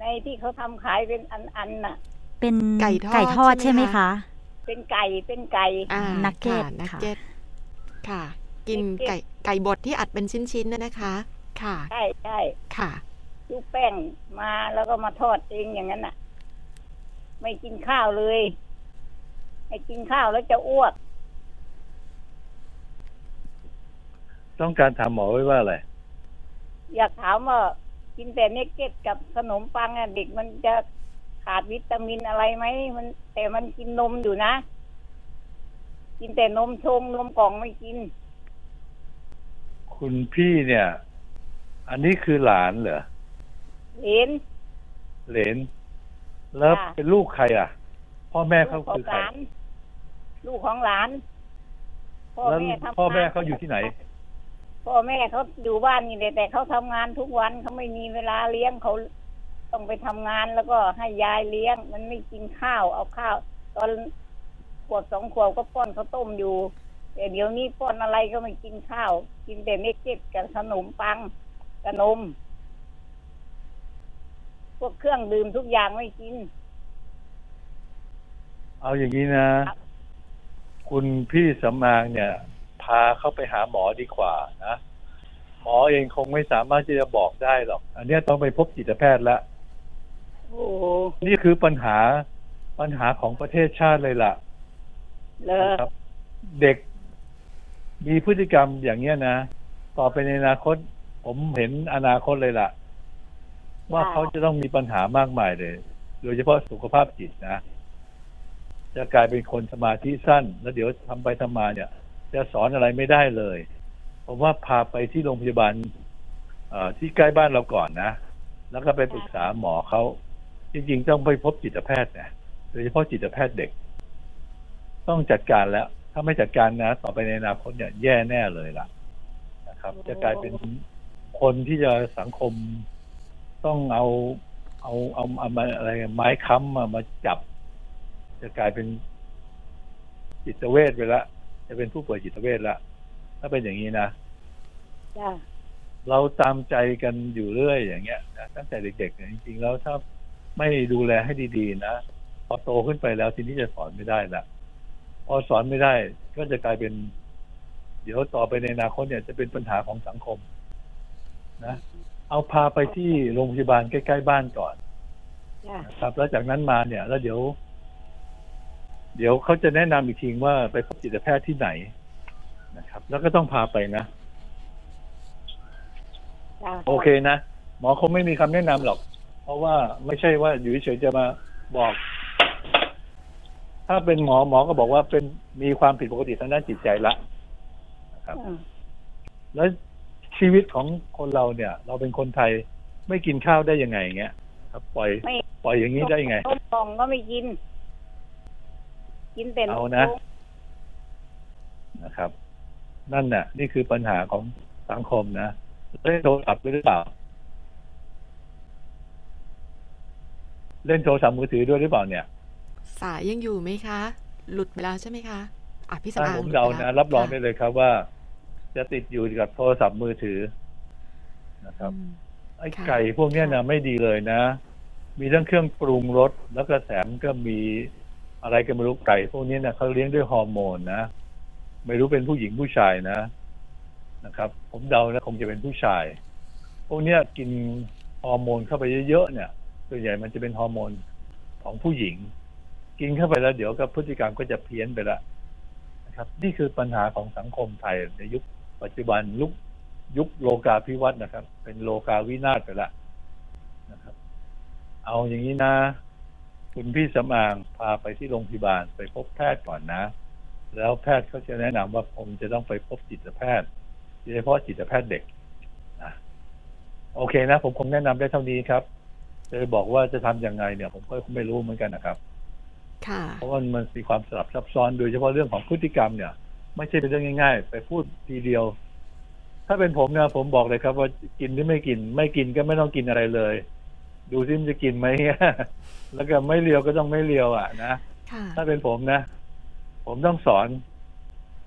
ในที่เขาทำขายเป็นอันๆน่ะ เป็นไก่ทอดไก่ทอดใช่ใช่ไหไหมมคะคะ เป็นไก่เป็นไก่อ่านักเก็ตค่ะนักค่ะเก็ตค่ะ กินนักเก็ตไก่ไก่บดที่อัดเป็นชิ้นๆน่ะนะคะ ค่ะใช่ใช่ค่ะลูกแป้งมาแล้วก็มาทอดเองอย่างนั้นน่ะ ไม่กินข้าวเลยไม่กินข้าวแล้วจะอ้วก ต้องการถามหมอไว้ว่าอะไรอยากถามว่ากินแต่เนกเก็ตกับขนมปังอะเด็กมันจะ ขาดวิตามินอะไรไหมมัน แต่มันกินนมอยู่นะ กินแต่นมชงนมกล่องไม่กิน คุณพี่เนี่ย อันนี้คือหลานเหรอเห็นเหลนแล้วค่ะเป็นลูกใครอะ พ่อแม่เขาลูกขอคืงอหใครลานลูกของหลานพ่อแล้วแม่ทำงานพ่อแม่เขาอยู่ที่ไหน พ่อแม่เขาอยู่บ้านนี่เลยแต่เขาทำงานทุกวันเขาไม่มีเวลาเลี้ยงเขา ต้องไปทำงานแล้วก็ให้ยายเลี้ยง มันไม่กินข้าวเอาข้าว ตอนขวบสองขวบก็ป้อนข้าวต้มอยู่แต่เดี๋ยวนี้ป้อนอะไรก็ไม่กินข้าว กินแต่เนกเก็ตกับขนมปังกับนม พวกเครื่องดื่มทุกอย่างไม่กิน เอาอย่างนี้นะ คุณพี่สำอางเนี่ย พาเขาไปหาหมอดีกว่านะหมอเองคงไม่สามารถที่จะบอกได้หรอก อันเนี้ยต้องไปพบจิตแพทย์แล้ว นี่คือปัญหาปัญหาของประเทศชาติเลยล่ะเลอนะครับ เด็กมีพฤติกรรมอย่างเนี้ยนะ ต่อไปในอนาคต ผมเห็นอนาคตเลยล่ะ ว่าเขาจะต้องมีปัญหามากมายเลย โดยเฉพาะสุขภาพจิตนะจะกลายเป็นคนสมาธิสั้น แล้วเดี๋ยวทำไปทำมาเนี่ย จะสอนอะไรไม่ได้เลย ผมว่าพาไปที่โรงพยาบาลเอ่อที่ใกล้บ้านเราก่อนนะ แล้วก็ไปปรึกษาหมอเขา จริงๆ ต้องไปพบจิตแพทย์นะโดยเฉพาะจิตแพทย์เด็ก ต้องจัดการแล้ว ถ้าไม่จัดการนะ ต่อไปในอนาคตเนี่ยแย่แน่เลยล่ะนะครับ จะกลายเป็นคนที่จะสังคมต้องเอาเอาเอาเอามาอะไรไม้ค้ำมามาจับ จะกลายเป็นจิตเวชไปละจะเป็นผู้ป่วยจิตเวชละถ้าเป็นอย่างนี้นะจ้าเราตามใจกันอยู่เรื่อยอย่างเงี้ยนะตั้งแต่เด็กๆเนี่ยจริงๆแล้วถ้า ไม่ดูแลให้ดีๆนะพอโตขึ้นไปแล้วทีนี้จะสอนไม่ได้ละพอสอนไม่ได้ ก็จะกลายเป็น เดี๋ยวต่อไปในอนาคตเนี่ยจะเป็นปัญหาของสังคม นะ เอาพาไปที่โรงพยาบาลใกล้ๆบ้านก่อนจ้านะครับแล้วจากนั้นมาเนี่ย แล้วเดี๋ยว เดี๋ยวเขาจะแนะนำอีกทีว่าไปพบจิตแพทย์ที่ไหนนะครับ แล้วก็ต้องพาไปนะจ้าโอเคนะหมอคงไม่มีคำแนะนำหรอก เพราะว่าไม่ใช่ว่าอยู่เฉยๆจะมาบอก ถ้าเป็นหมอหมอก็บอกว่าเป็นมีความผิดปกติทางด้านจิตใจละนะครับอืมแล้วชีวิตของคนเราเนี่ย เราเป็นคนไทยไม่กินข้าวได้ยังไงเงี้ยครับ ปล่อยไม่ปล่อยอย่างนี้ได้ยังไงนมกล่องก็ไม่กิน กินแต่นมเอานะนะครับ นั่นน่ะ นี่คือปัญหาของสังคมนะเล่นโทรศัพท์ด้วยหรือเปล่า เล่นโทรศัพท์มือถือด้วยหรือเปล่าเนี่ย สายยังอยู่ไหมคะ หลุดไปแล้วใช่ไหมคะอะพี่สำถ้าอางผมหลุเดาไปนะแล้วรับรองค่ะได้เลยครับว่า จะติดอยู่กับโทรศัพท์มือถือนะครับอืมไอ้ค่ะไก่พวกเนี้ยนะค่ะไม่ดีเลยนะ มีทั้งเครื่องปรุงรสแล้วก็แถมก็มีอะไรกันไม่รู้ไก่พวกนี้นะเขาเลี้ยงด้วยฮอร์โมนนะไม่รู้เป็นผู้หญิงผู้ชายนะนะครับ ผมเดานะคงจะเป็นผู้ชายพวกเนี้ยกินฮอร์โมนเข้าไปเยอะๆเนี่ย ส่วนใหญ่มันจะเป็นฮอร์โมนของผู้หญิง กินเข้าไปแล้วเดี๋ยวก็พฤติกรรมก็จะเพี้ยนไปละนะครับ นี่คือปัญหาของสังคมไทยในยุคปัจจุบันยุคยุคโลกาภิวัตน์นะครับ เป็นโลกาวินาศไปละนะครับ เอาอย่างนี้นะ คุณพี่สำอางพาไปที่โรงพยาบาลไปพบแพทย์ก่อนนะ แล้วแพทย์เขาจะแนะนำว่าผมจะต้องไปพบจิตแพทย์โดยเฉพาะจิตแพทย์เด็กนะโอเคนะ ผมคงแนะนำได้เท่านี้ครับ จจะบอกว่าจะทำยังไงเนี่ย ผมก็ไม่รู้เหมือนกันนะครับค่ะเพราะว่ามันมีความสลับซับซ้อนโดยเฉพาะเรื่องของพฤติกรรมเนี่ย ไม่ใช่เป็นเรื่องง่ายๆ ไปพูดทีเดียว ถ้าเป็นผมเนี่ยผมบอกเลยครับ ว่ากินหรือไม่กิน ไม่กินก็ไม่ต้องกินอะไรเลย ดูซิมันจะกินไหมแล้วก็ไม่เลียวก็ต้องไม่เลียวอะนะค่ะถ้าเป็นผมนะ ผมต้องสอน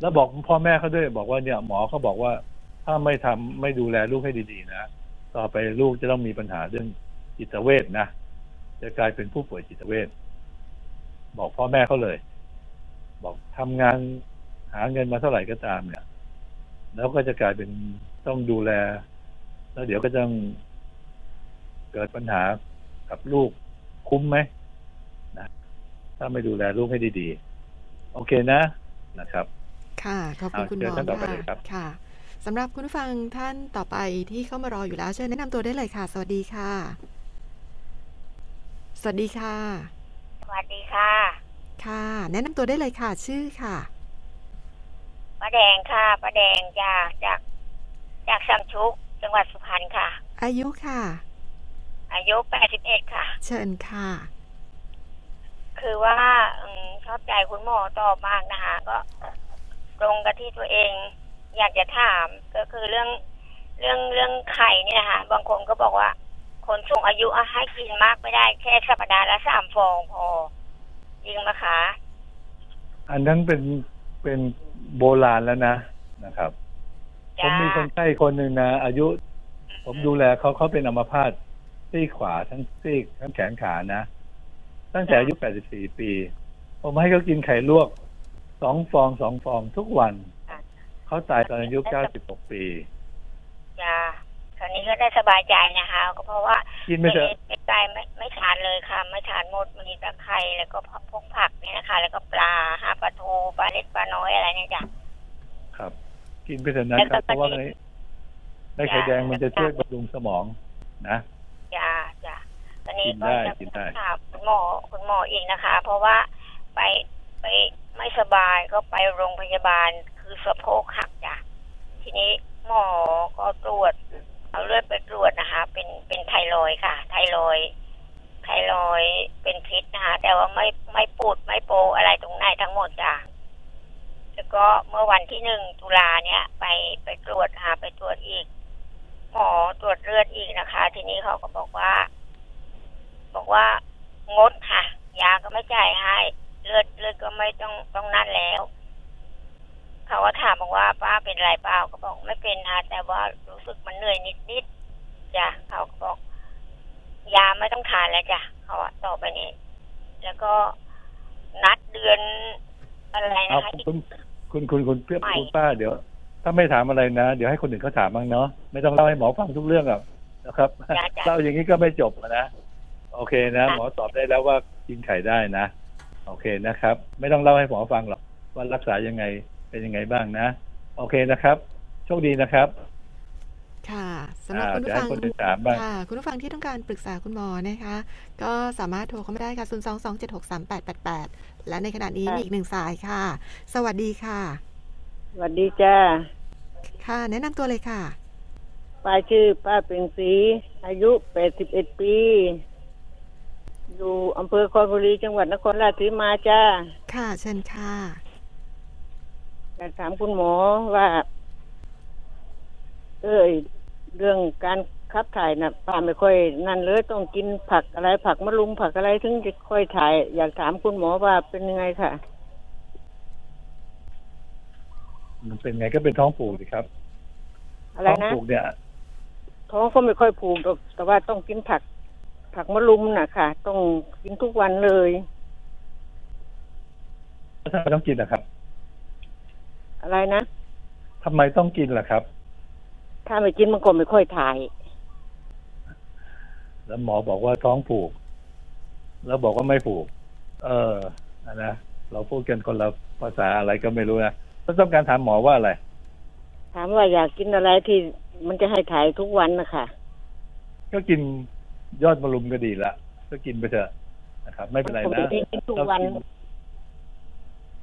แล้วบอกพ่อแม่เขาด้วยบอกว่าเนี่ยหมอเขาบอกว่าถ้าไม่ทำไม่ดูแลลูกให้ดีๆนะต่อไปลูกจะต้องมีปัญหาเรื่อง จิตเวชนะ จะกลายเป็นผู้ป่วยจิตเวชบอกพ่อแม่เขาเลย บอกทำงานหาเงินมาเท่าไหร่ก็ตามเนี่ย แล้วก็จะกลายเป็นต้องดูแล แล้วเดี๋ยวก็ต้องเกิดปัญหากับลูกคุ้มไหมนะถ้าไม่ดูแลลูกให้ดีๆ โอเคนะนะครับ ค่ะขอบคุณอ่าคุณหมเชิอญท่านต่อไปค่ะเลยครับค่ะสำหรับคุณผู้ฟังท่านต่อไปที่เข้ามารออยู่แล้วเชิญแนะนำตัวได้เลยค่ะ สวัสดีค่ะ สวัสดีค่ะ สวัสดีค่ะ ค่ะ แนะนำตัวได้เลยค่ะ ชื่อค่ะป้าแดงค่ะป้าแดงจากจากจากสัมชุก จังหวัดสุพรรณค่ะ อายุค่ะ อายุ81ค่ะ เชิญค่ะ คือว่าอืมชอบใจคุณหมอตอบมากนะคะก็ตรงกับที่ตัวเอง อยากจะถามก็คือเรื่องเรื่องเรื่องไข่เนี่ยนะคะบางคนก็บอกว่า คนสูงอายุอะให้กินมากไม่ได้ แค่สัปดาห์ละสามฟองพอจริงไหมคะ อันนั้นเป็นเป็นโบราณแล้วนะนะครับ ผมจ้ามีคนไข้คนหนึ่งนะอายุ ผมดูแลเขาเขาเป็นอัมพาตซี่ขวาทั้งซีกทั้งแขนขานะ ตั้งแต่อายุ 84 ปี ผมให้เขากินไข่ลวกสองฟองสองฟองทุกวัน เขาตายตอนอายุ 96 ปี จ้าคราวนี้ก็ได้สบายใจนะคะ ก็เพราะว่ากินไม่เถอะไม่ไก่ไม่ไม่ทานเลยค่ะ ไม่ทานหมดมีแต่ไข่แล้วก็พวกผักเนี่ยนะคะ แล้วก็ปลาหาปลาทูปลาเล็กปลาน้อยอะไรเนี่ยจ้ะครับ กินไปเถอะนะครับเพราะว่าในในไข่แดงมันจะช่วยบำรุงสมองนะจ้าจ้ะตอนนี้กินได้ก็จะกินได้ถามคุณหมอคุณหมออีกนะคะ เพราะว่าไปไปไม่สบายก็ไปโรงพยาบาลคือสะโพกหักจ้ะทีนี้หมอก็ตรวจ เอาเลือดไปตรวจนะคะ เป็นเป็นไทรอยค่ะ ไทรอยไทรอยเป็นพิษนะคะ แต่ว่าไม่ไม่ปูดไม่โปอะไรตรงไหนทั้งหมดจ้ะแล้วก็เมื่อวันที่หนึ่งตุลาเนี่ย ไปไปตรวจหาไปตรวจอีกหมอตรวจเลือดอีกนะคะ ทีนี้เขาก็บอกว่า บอกว่างดค่ะ ยาก็ไม่จ่ายให้ เลือดเลือดก็ไม่ต้องต้องนั่นแล้ว เขาก็ถามบอกว่าป้าเป็นไรเปล่าก็บอกไม่เป็นนะแต่ว่ารู้สึกมันเหนื่อยนิดนิดๆจ้ะเขาก็บอก ยาไม่ต้องทานแล้วจ้ะเขาว่าต่อไปนี้ แล้วก็นัดเดือนอะไรเอานะคะคุณคุณคุณคุณเพื่อนไม่คุณป้าเดี๋ยว ถ้าไม่ถามอะไรนะ เดี๋ยวให้คนอื่นเขาถามบ้างเนาะไม่ต้องเล่าให้หมอฟังทุกเรื่องหรอกนะครับจ้ะจ้ะเล่าอย่างนี้ก็ไม่จบอะนะโอเคนะค่ะหมอตอบได้แล้วว่ากินไข่ได้นะ โอเคนะครับ ไม่ต้องเล่าให้หมอฟังหรอกว่ารักษายังไง เป็นยังไงบ้างนะ โอเคนะครับ โชคดีนะครับ ค่ะสำหรับอ่าคุณเดี๋ผู้ยวฟัให้งคนอื่นถามบ้างค่ะคุณผู้ฟังที่ต้องการปรึกษาคุณหมอนะคะ ก็สามารถโทรเข้ามาได้ค่ะ 0 2 2 7 6 3 8 8 8 และในขณะนี้มีอีกหนึ่งสายค่ะ สวัสดีค่ะ สวัสดีจ้าค่ะ แนะนำตัวเลยค่ะป้าชื่อป้าเปล่งศรีอายุ 81 ปี อยู่อำเภอคอนบุรีจังหวัดนครราชสีมาจ้า ค่ะ เชิญค่ะอยาก ถามคุณหมอว่า เอ้ยเรื่องการขับถ่ายนะป้าไม่ค่อยนั่นเลยต้องกินผักอะไรผักมะลุมผักอะไรถึงจะค่อยถ่าย อยากถามคุณหมอว่าเป็นยังไงค่ะ มันเป็นไงก็เป็นท้องผูกสิครับอะไรท้องนะผูกเนี่ยท้ท้องก็ไม่ค่อยผูกหรอกแต่ว่าต้องกินผัก ผักมะลุมนะค่ะ ต้องกินทุกวันเลยทำไมต้องกินนะครับ อะไรนะทำไมต้องกินล่ะครับ ถ้าไม่กินมันก็ไม่ค่อยถ่าย แล้วหมอบอกว่าท้องผูก แล้วบอกว่าไม่ผูก เอออะนะเราพูดกันคนละภาษาอะไรก็ไม่รู้นะแล้วต้องการถามหมอว่าอะไร ถามว่าอยากกินอะไรที่มันจะให้ถ่ายทุกวันนะคะก็กินยอดมะรุมก็ดีละก็กินไปเถอะนะครับ ไม่เป็นไรผมนะไม่กินทุกเราวันกิน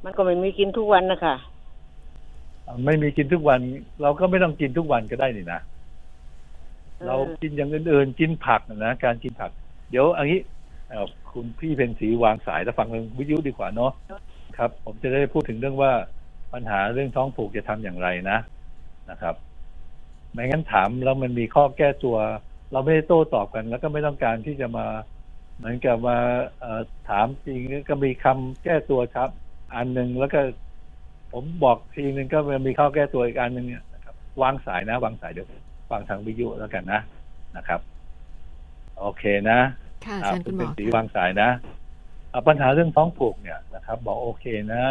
มันก็ไม่มีกินทุกวันนะคะ ไม่มีกินทุกวัน เราก็ไม่ต้องกินทุกวันก็ได้นี่นะเรากินอย่างอื่นๆกินผักนะการกินผัก เดี๋ยวอันนี้คุณพี่เพนสีวางสายแล้วฟังเรื่องวิทยุดีกว่าเนาะครับ ผมจะได้พูดถึงเรื่องว่าปัญหาเรื่องท้องผูกจะทำอย่างไรนะนะครับไม่งั้นถามแล้วมันมีข้อแก้ตัว เราไม่ได้โต้ตอบกัน แล้วก็ไม่ต้องการที่จะมาเหมือนกับมาถามจริงก็มีคำแก้ตัวครับ อันหนึ่งแล้วก็ ผมบอกทีหนึ่งก็มีข้อแก้ตัวอีกอันหนึ่งเนี่ยนะครับวางสายนะวางสายเดี๋ยวฟังทางวิทยุแล้วกันนะนะครับ โอเคนะค่ะอ่าเชิญคุคุณณหมเป็นอสีค่ะวางสายนะอ่าปัญหาเรื่องท้องผูกเนี่ยนะครับ บอกโอเคนะ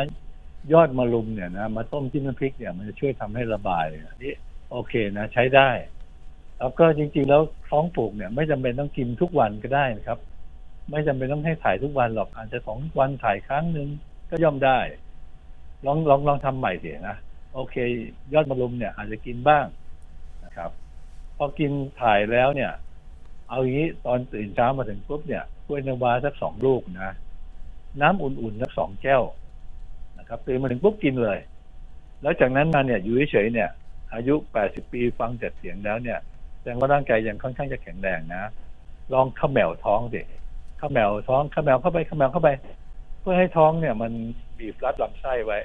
ยอดมะรุมเนี่ยนะมาต้มจิ้มน้ำพริกเนี่ยมันจะช่วยทำให้ระบายอันนี่โอเคนะใช้ได้ แล้วก็จริง ๆ แล้วท้องผูกเนี่ย ไม่จำเป็นต้องกินทุกวันก็ได้นะครับ ไม่จำเป็นต้องให้ถ่ายทุกวันหรอกอาจจะสองวันถ่ายครั้งหนึ่งก็ย่อมได้ ลองลองลองทำใหม่สินะโอเค ยอดมะรุมเนี่ย อาจจะกินบ้างนะครับ พอกินถ่ายแล้วเนี่ย เอาอย่างนี้ตอนตื่นเช้ามาถึงปุ๊บเนี่ยกล้วยน้ำวาสักสองลูกนะน้ำอุ่นๆสักสองแก้วนะครับตื่นมาถึงปุ๊บกินเลย แล้วจากนั้นมาเนี่ยอยู่เฉยๆเนี่ย อายุแปดสิบปีฟังจากเสียงแล้วเนี่ยแสดงว่าร่างกายยังค่อนข้างจะแข็งแรงนะลองข้าแมวท้องสิข้าแมวท้องข้าแมวเข้าไปข้าแมวเข้าไป เพื่อให้ท้องเนี่ย มันบีบรัดลำไส้ไว้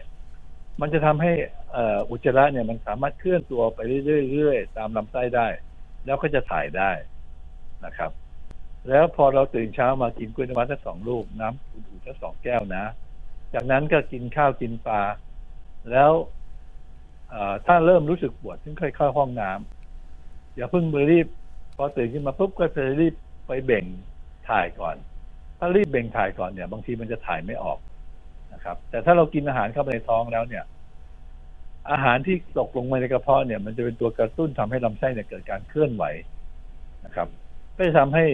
มันจะทำให้ออุจจาระเนี่ยมันสามารถเคลื่อนตัวไปเรื่อยๆตามลำไส้ได้ แล้วก็จะถ่ายได้นะครับ แล้วพอเราตื่นเช้ามากินกล้วยน้ำว้าสักสองลูกน้ำอุ่นๆสักสองแก้วนะ จากนั้นก็กินข้าวกินปลาแล้วถ้าเริ่มรู้สึกปวดถึงค่อยเข้าห้องน้ำอย่าเพิ่งไปรีบ พอตื่นขึ้นมาปุ๊บก็จะรีบไปเบ่งถ่ายก่อน ถ้ารีบเบ่งถ่ายก่อนเนี่ย บางทีมันจะถ่ายไม่ออก นะครับ แต่ถ้าเรากินอาหารเข้าไปในท้องแล้วเนี่ย อาหารที่ตกลงมาในกระเพาะเนี่ย มันจะเป็นตัวกระตุ้นทำให้ลำไส้เนี่ยเกิดการเคลื่อนไหวนะครับ ก็จะทำให้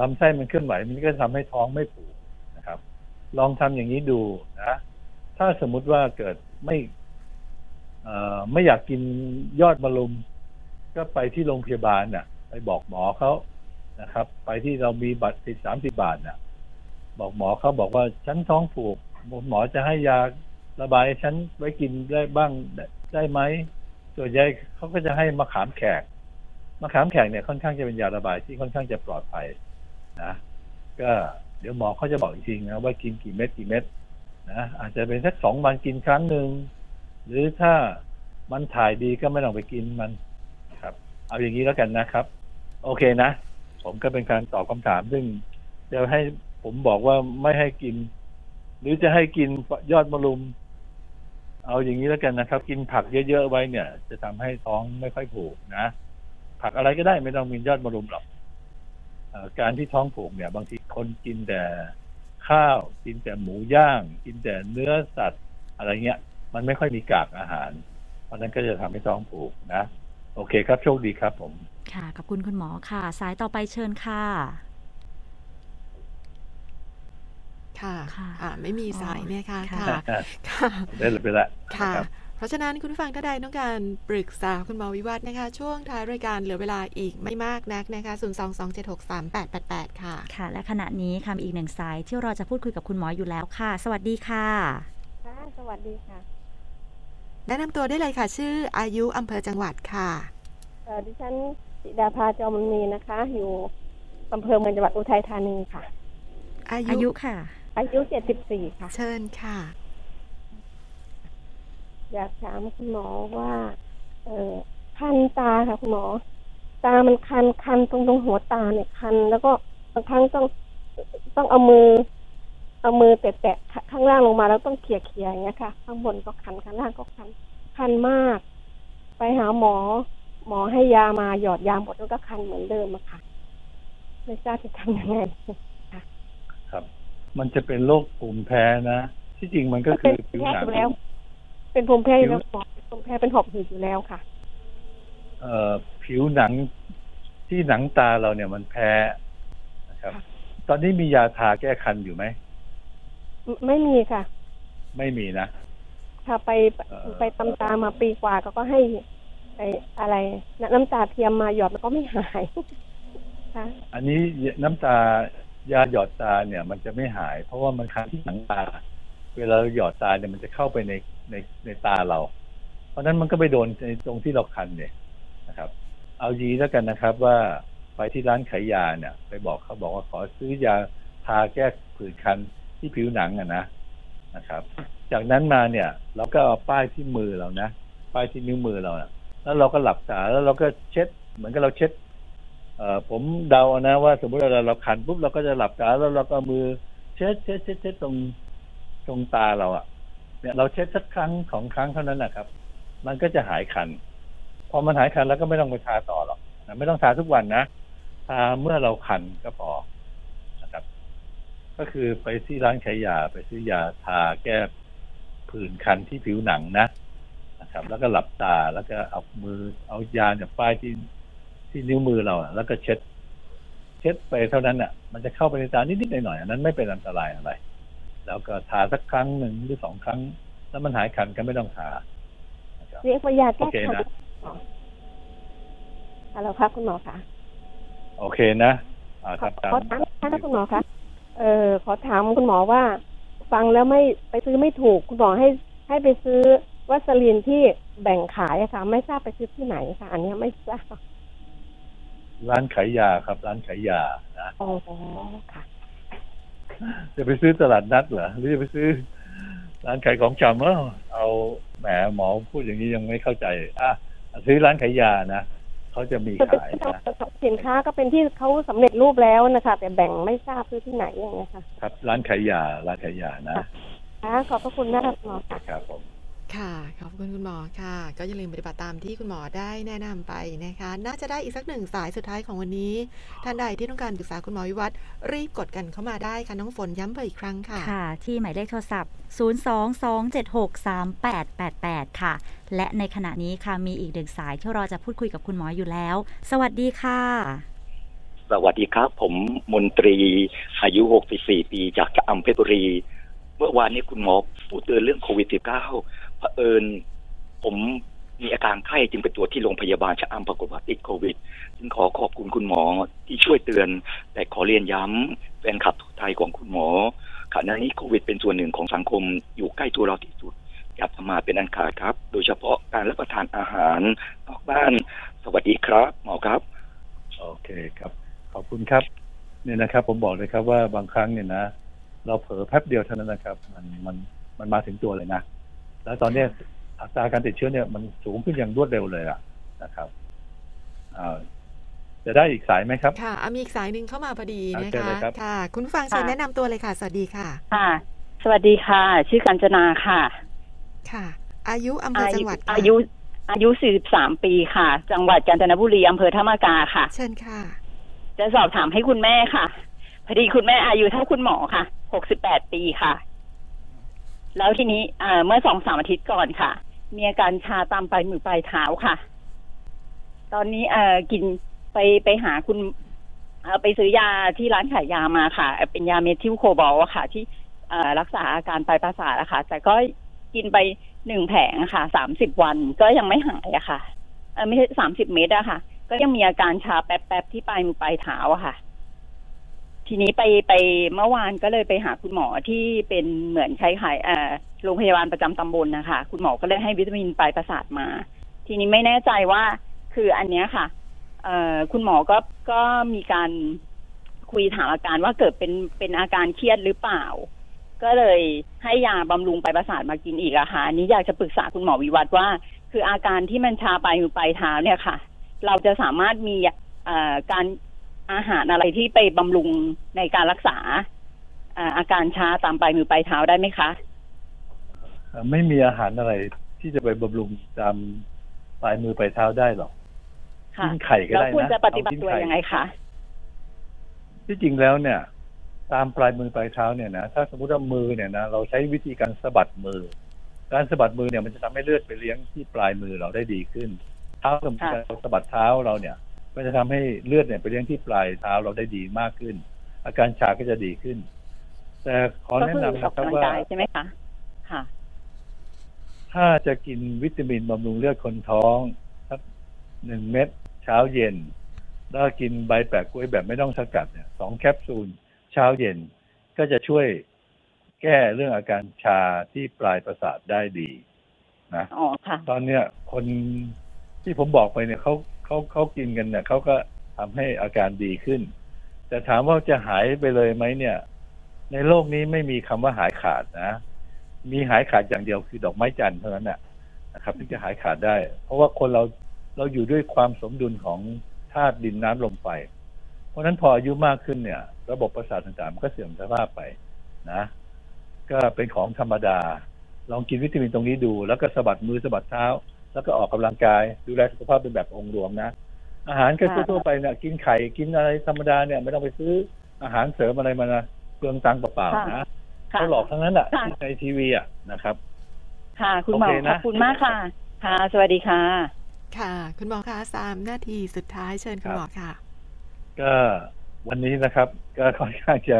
ลำไส้มันเคลื่อนไหว มันก็จะทำให้ท้องไม่ผูกนะครับ ลองทำอย่างนี้ดูนะถ้าสมมุติว่าเกิดไม่ไม่อยากกินยอดมะรุม ก็ไปที่โรงพยาบาลน่ะ ไปบอกหมอเขานะครับ ไปที่เรามีบัตรติดสามสิบาทน่ะ บอกหมอเขาบอกว่าฉันท้องผูกหมอจะให้ยาระบายให้ฉันไว้กินได้บ้างได้ไหมส่วนใหญ่เขาก็จะให้มะขามแขกมะขามแขกเนี่ยค่อนข้างจะเป็นยาระบายที่ค่อนข้างจะปลอดภัยนะก็เดี๋ยวหมอเขาจะบอกอีกทีนะว่ากินกี่เม็ดกี่เม็ดนะอาจจะเป็นสักสองวันกินครั้งหนึ่งหรือถ้ามันถ่ายดีก็ไม่ต้องไปกินมันครับ เอาอย่างนี้แล้วกันนะครับ โอเคนะ ผมก็เป็นการตอบคำถามซึ่งจะให้ ผมบอกว่าไม่ให้กิน หรือจะให้กินยอดมะรุม เอาอย่างนี้แล้วกันนะครับ กินผักเยอะๆไว้เนี่ย จะทำให้ท้องไม่ค่อยผูกนะผักอะไรก็ได้ไม่ต้องมียอดมะรุมหรอกอการที่ท้องผูกเนี่ย บางทีคนกินแต่ข้าว กินแต่หมูย่าง กินแต่เนื้อสัตว์อะไรเงี้ย มันไม่ค่อยมีกากอาหาร เพราะฉะนั้นก็จะทำให้ท้องผูกนะ โอเคครับโชคดีครับผม ค่ะขอบคุณคุณหมอค่ะ สายต่อไปเชิญค่ะ ค่ะค่ะอ่าไม่มีสายเนี่ยค่ะค่ะค่ะค่ะได้เลยไปละค่ะรับเพราะฉะนั้นคุณผู้ฟังท่านใดต้องการปรึกษาคุณหมอวิวัฒน์นะคะ ช่วงท้ายรายการเหลือเวลาอีกไม่มากนักนะคะ 0 2 2 7 6 3 8 8 8 ค่ะ ค่ะ และขณะนี้ค่ะมีอีกหนึ่งสายที่เราจะพูดคุยกับคุณหมออยู่แล้วค่ะ สวัสดีค่ะค่ะสวัสดีค่ะ แนะนำตัวได้เลยค่ะ ชื่ออายุอำเภอจังหวัดค่ะเอ่อดิฉันจิดาภาจอมมีนะคะ อยู่อำเภอเมืองจังหวัดอุทัยธานีค่ะ อาอายุยุค่ะ อายุเจ็ดสิบสี่ค่ะ เชิญค่ะ อยากถามคุณหมอว่า เออคันตาค่ะคุณหมอ ตามันคันคันตรงตรงหัวตาเนี่ยคัน แล้วก็บางครั้งต้องต้องเอามือ เอามือแตะๆข้างล่างลงมาแล้วต้องเขี่ยเขี่ยอย่างเงี้ยค่ะ ข้างบนก็คันข้างล่างก็คัน คันมาก ไปหาหมอ หมอให้ยามาหยอดยาหมดแล้วก็คันเหมือนเดิมอะค่ะ ไม่ทราบจะทำยังไงครับ มันจะเป็นโรคภูมิแพ้นะที่จริงมันก็คืเป็อนผิวแพ้หนัองยู่แล้ว เป็นภูมิแพ้อยู่แล้วหมอภูมิแพ้เป็นหอบหืดอยู่แล้วค่ะ เอ่อผิวหนังที่หนังตาเราเนี่ยมันแพ้นะครับค่ะตอนนี้มียาทาแก้คันอยู่ไหมไม่ไม่มีค่ะ ไม่มีนะถ้าไปเอ่อไปตำตามาปีกว่าก็ก็ให้ไออะไรน้ำตาเทียมมาหยอดมันก็ไม่หายค่ะอันนี้น้ำตา ยาหยอดตาเนี่ย มันจะไม่หาย เพราะว่ามันคันที่หนังตา เวลาเราหยอดตาเนี่ยมันจะเข้าไปในในในตาเรา เพราะนั้นมันก็ไปโดนในตรงที่เราคันเนี่ยนะครับ เอายีแล้วกันนะครับว่าไปที่ร้านขายยาเนี่ย ไปบอกเขาบอกว่าขอซื้อยาทาแก้ผื่นคันที่ผิวหนังอะนะนะครับ จากนั้นมาเนี่ย เราก็เอาป้ายที่มือเรานะป้ายที่นิ้วมือเราอะแล้วเราก็หลับตาแล้วเราก็เช็ด เหมือนกับเราเช็ด ผมเดานะว่า สมมติเราเราคันปุ๊บเราก็จะหลับตาแล้วเราก็มือ เช็ดเช็ดเช็ดเช็ดตรงตรงตาเราอะเนี่ยเราเช็ดสักครั้งสองครั้งเท่านั้นนะครับ มันก็จะหายคัน พอมันหายคันแล้วก็ไม่ต้องไปทาต่อหรอกนะไม่ต้องทาทุกวันนะทาเมื่อเราคันก็พอนะครับ ก็คือไปที่ร้านขายยาไปซื้อยาทาแก้ผื่นคันที่ผิวหนังนะนะครับ แล้วก็หลับตาแล้วก็เอามือเอายาเนี่ยป้ายที่ ที่นิ้วมือเราอะแล้วก็เช็ด เช็ดไปเท่านั้นอะ มันจะเข้าไปในตานิดๆหน่อยๆอันนั้นไม่เป็นอันตรายอะไร แล้วก็ทาสักครั้งหนึ่งหรือสองครั้ง แล้วมันหายคันก็ไม่ต้องทานะครับเรียกว่ายาโอแก้เคคันนะฮัลโหลครับคุณหมอคะโอเคนะอ่าขคอรับตามขอถามนะคะคุณหมอคะเออขอถามคุณหมอว่า ฟังแล้วไม่ไปซื้อไม่ถูก คุณหมอให้ให้ไปซื้อวัสลีนที่แบ่งขายอะค่ะ ไม่ทราบไปซื้อที่ไหนค่ะ อันเนี้ยไม่ทราบ ร้านขายยาครับ ร้านขายยานะอ๋อค่ะจะไปซื้อตลาดนัดเหรอหรือจะไปซื้อร้านขายของชำเออเอาแหมหมอพูดอย่างนี้ยังไม่เข้าใจอะซื้อร้านขายยานะเขาจะมีก็เป็นขายนะสินค้าก็เป็นที่เขาสำเร็จรูปแล้วนะคะแต่แบ่งไม่ทราบซื้อที่ไหนอย่างเงี้ยค่ะ ครับ ร้านขายยาร้านขายยานะค่ะขอบพระคุณมากค่ะคุณหมอค่ะครับผม ค่ะ ขอบคุณคุณหมอค่ะ ก็อย่าลืมปฏิบัติตามที่คุณหมอได้แนะนำไปนะคะ น่าจะได้อีกสักหนึ่งสายสุดท้ายของวันนี้ ท่านใดที่ต้องการปรึกษาคุณหมอวิวัฒน์รีบกดกันเข้ามาได้ค่ะ น้องฝนย้ำเบอร์อีกครั้งค่ะ ค่ะ ที่หมายเลขโทรศัพท์ 022763888 ค่ะ และในขณะนี้ค่ะมีอีกหนึ่งสายที่รอจะพูดคุยกับคุณหมออยู่แล้ว สวัสดีค่ะ สวัสดีครับ ผมมนตรีอายุ 64 ปีจากชะอำเพชรบุรีเมื่อวานนี้คุณหมอผู้เตือนเรื่องโควิด -19 เผอิญผมมีอาการไข้จึงไปตรวจที่โรงพยาบาลชะอำปรากฏว่าติดโควิดจึงขอขอบคุณคุณหมอที่ช่วยเตือน แต่ขอเรียนย้ำแฟนคลับทุกไทยของคุณหมอขณะนี้โควิดเป็นส่วนหนึ่งของสังคมอยู่ใกล้ตัวเราที่สุดอย่าประมาทเป็นอันขาดครับ โดยเฉพาะการรับประทานอาหารนอกบ้าน สวัสดีครับ หมอครับ โอเคครับ ขอบคุณครับ เนี่ยนะครับ ผมบอกเลยครับว่าบางครั้งเนี่ยนะ เราเผลอแป๊บเดียวเท่านั้นนะครับ มันมันมันมาถึงตัวเลยนะ แล้วตอนเนี้ยอัตราการติดเชื้อเนี่ยมันสูงขึ้นอย่างรวดเร็วเลยอะนะครับอ่าจะได้อีกสายไหมครับ ค่ะเอามีอีกสายหนึ่งเข้ามาพอดีนะโอเคคะเลยครับค่ะ คุณผู้ฟังเชิญค่ะแนะนำตัวเลยค่ะ สวัสดีค่ะ ค่ะ สวัสดีค่ะ ชื่อกัญจนาค่ะ ค่ะ อายุอำเภอจังหวัดค่ะอายุ อายุ 43 ปีค่ะ จังหวัดกาญจนบุรีอำเภอธรรมกาค่ะ เชิญค่ะ จะสอบถามให้คุณแม่ค่ะ พอดีคุณแม่อายุเท่าคุณหมอค่ะ 68 ปีค่ะ แล้วทีนี้เมื่อสองสามอาทิตย์ก่อนค่ะ มีอาการชาตามปลายมือปลายเท้าค่ะ ตอนนี้เอกินไปไปหาคุณเอไปซื้อยาที่ร้านขายยามาค่ะ เป็นยาเมทิลโคบอลค่ะ ที่เอรักษาอาการปลายประสาทอะคะแต่ก็กินไปหนึ่งแผงค่ะสามสิบวันก็ยังไม่หายอะค่ะเอไม่ใช่สามสิบเมตรอะค่ะ ก็ยังมีอาการชาแป๊บๆที่ปลายมือปลายเท้าอะค่ะ ทีนี้ไปไปเมื่อวานก็เลยไปหาคุณหมอที่เป็นเหมือนใช้ขายโรงพยาบาลประจำตำบลนะคะ คุณหมอก็เลยให้วิตามินปลายประสาทมา ทีนี้ไม่แน่ใจว่าคืออันเนี้ยค่ะเอ่อคุณหมอก็ก็มีการคุยถามอาการว่าเกิดเป็นเป็นอาการเครียดหรือเปล่า ก็เลยให้ยาบำรุงปลายประสาทมากินอีกอะค่ะนี้อยากจะปรึกษาคุณหมอวิวัฒน์ว่า คืออาการที่มันชาปลายมือปลายเท้าเนี่ยค่ะ เราจะสามารถมีการ อาหารอะไรที่ไปบำรุงในการรักษาเอ่ออาการชาตามปลายมือปลายเท้าได้ไหมคะเอ่อไม่มีอาหารอะไรที่จะไปบำรุงตามปลายมือปลายเท้าได้หรอกค่ะกินไข่ก็แล้วได้นะควรจะปฏิบัติเอากินตัวไข่ยังไงคะที่จริงแล้วเนี่ย ตามปลายมือปลายเท้าเนี่ยนะถ้าสมมติว่ามือเนี่ยนะเราใช้วิธีการสะบัดมือ การสะบัดมือเนี่ยมันจะทำให้เลือดไปเลี้ยงที่ปลายมือเราได้ดีขึ้น เท้าสมมติค่ะเราสะบัดเท้าเราเนี่ย ก็จะทำให้เลือดเนี่ยไปเลี้ยงที่ปลายเท้าเราได้ดีมากขึ้น อาการชาก็จะดีขึ้น แต่ขอก็แนะคือนำออกนะครับกำลังว่ากายใช่ไหมคะค่ะ ถ้าจะกินวิตามินบำรุงเลือดคนท้องสักหนึ่งเม็ดเช้าเย็น แล้วกินใบแปะกล้วยแบบไม่ต้องสกัดเนี่ยสองแคปซูลเช้าเย็นก็จะช่วยแก้เรื่องอาการชาที่ปลายประสาทได้ดีนะอ๋อค่ะ ตอนเนี้ยคนที่ผมบอกไปเนี่ยเขา เขาเขากินกันเนี่ยเขาก็ทำให้อาการดีขึ้น แต่ถามว่าจะหายไปเลยไหมเนี่ย ในโลกนี้ไม่มีคำว่าหายขาดนะ มีหายขาดอย่างเดียวคือดอกไม้จันทร์เท่านั้นนะครับที่จะหายขาดได้ เพราะว่าคนเราเราอยู่ด้วยความสมดุลของธาตุดินน้ำลมไฟเพราะฉะนั้นพออายุมากขึ้นเนี่ย ระบบประสาทต่างๆมันก็เสื่อมสภาพไปนะ ก็เป็นของธรรมดา ลองกินวิตามินตรงนี้ดู แล้วก็สะบัดมือสะบัดเท้า แล้วก็ออกกำลังกายดูแลสุขภาพเป็นแบบองค์รวมนะ อาหารก็ทั่วๆไปเนี่ยกินไข่กินอะไรธรรมดาเนี่ยไม่ต้องไปซื้ออาหารเสริมอะไรมานะเปลืองตังค์เปล่าๆนะค่ะเขาหลอกทั้งนั้นแหละค่ะที่ในทีวีอะนะครับ ค่ะ คุณหมอโอเคขนะอบคุณมากค่ะ ค่ะ สวัสดีค่ะ ค่ะ คุณหมอคะสามนาทีสุดท้ายเชิญคุณหมอค่ะ ก็วันนี้นะครับ ก็ค่อนข้างจะ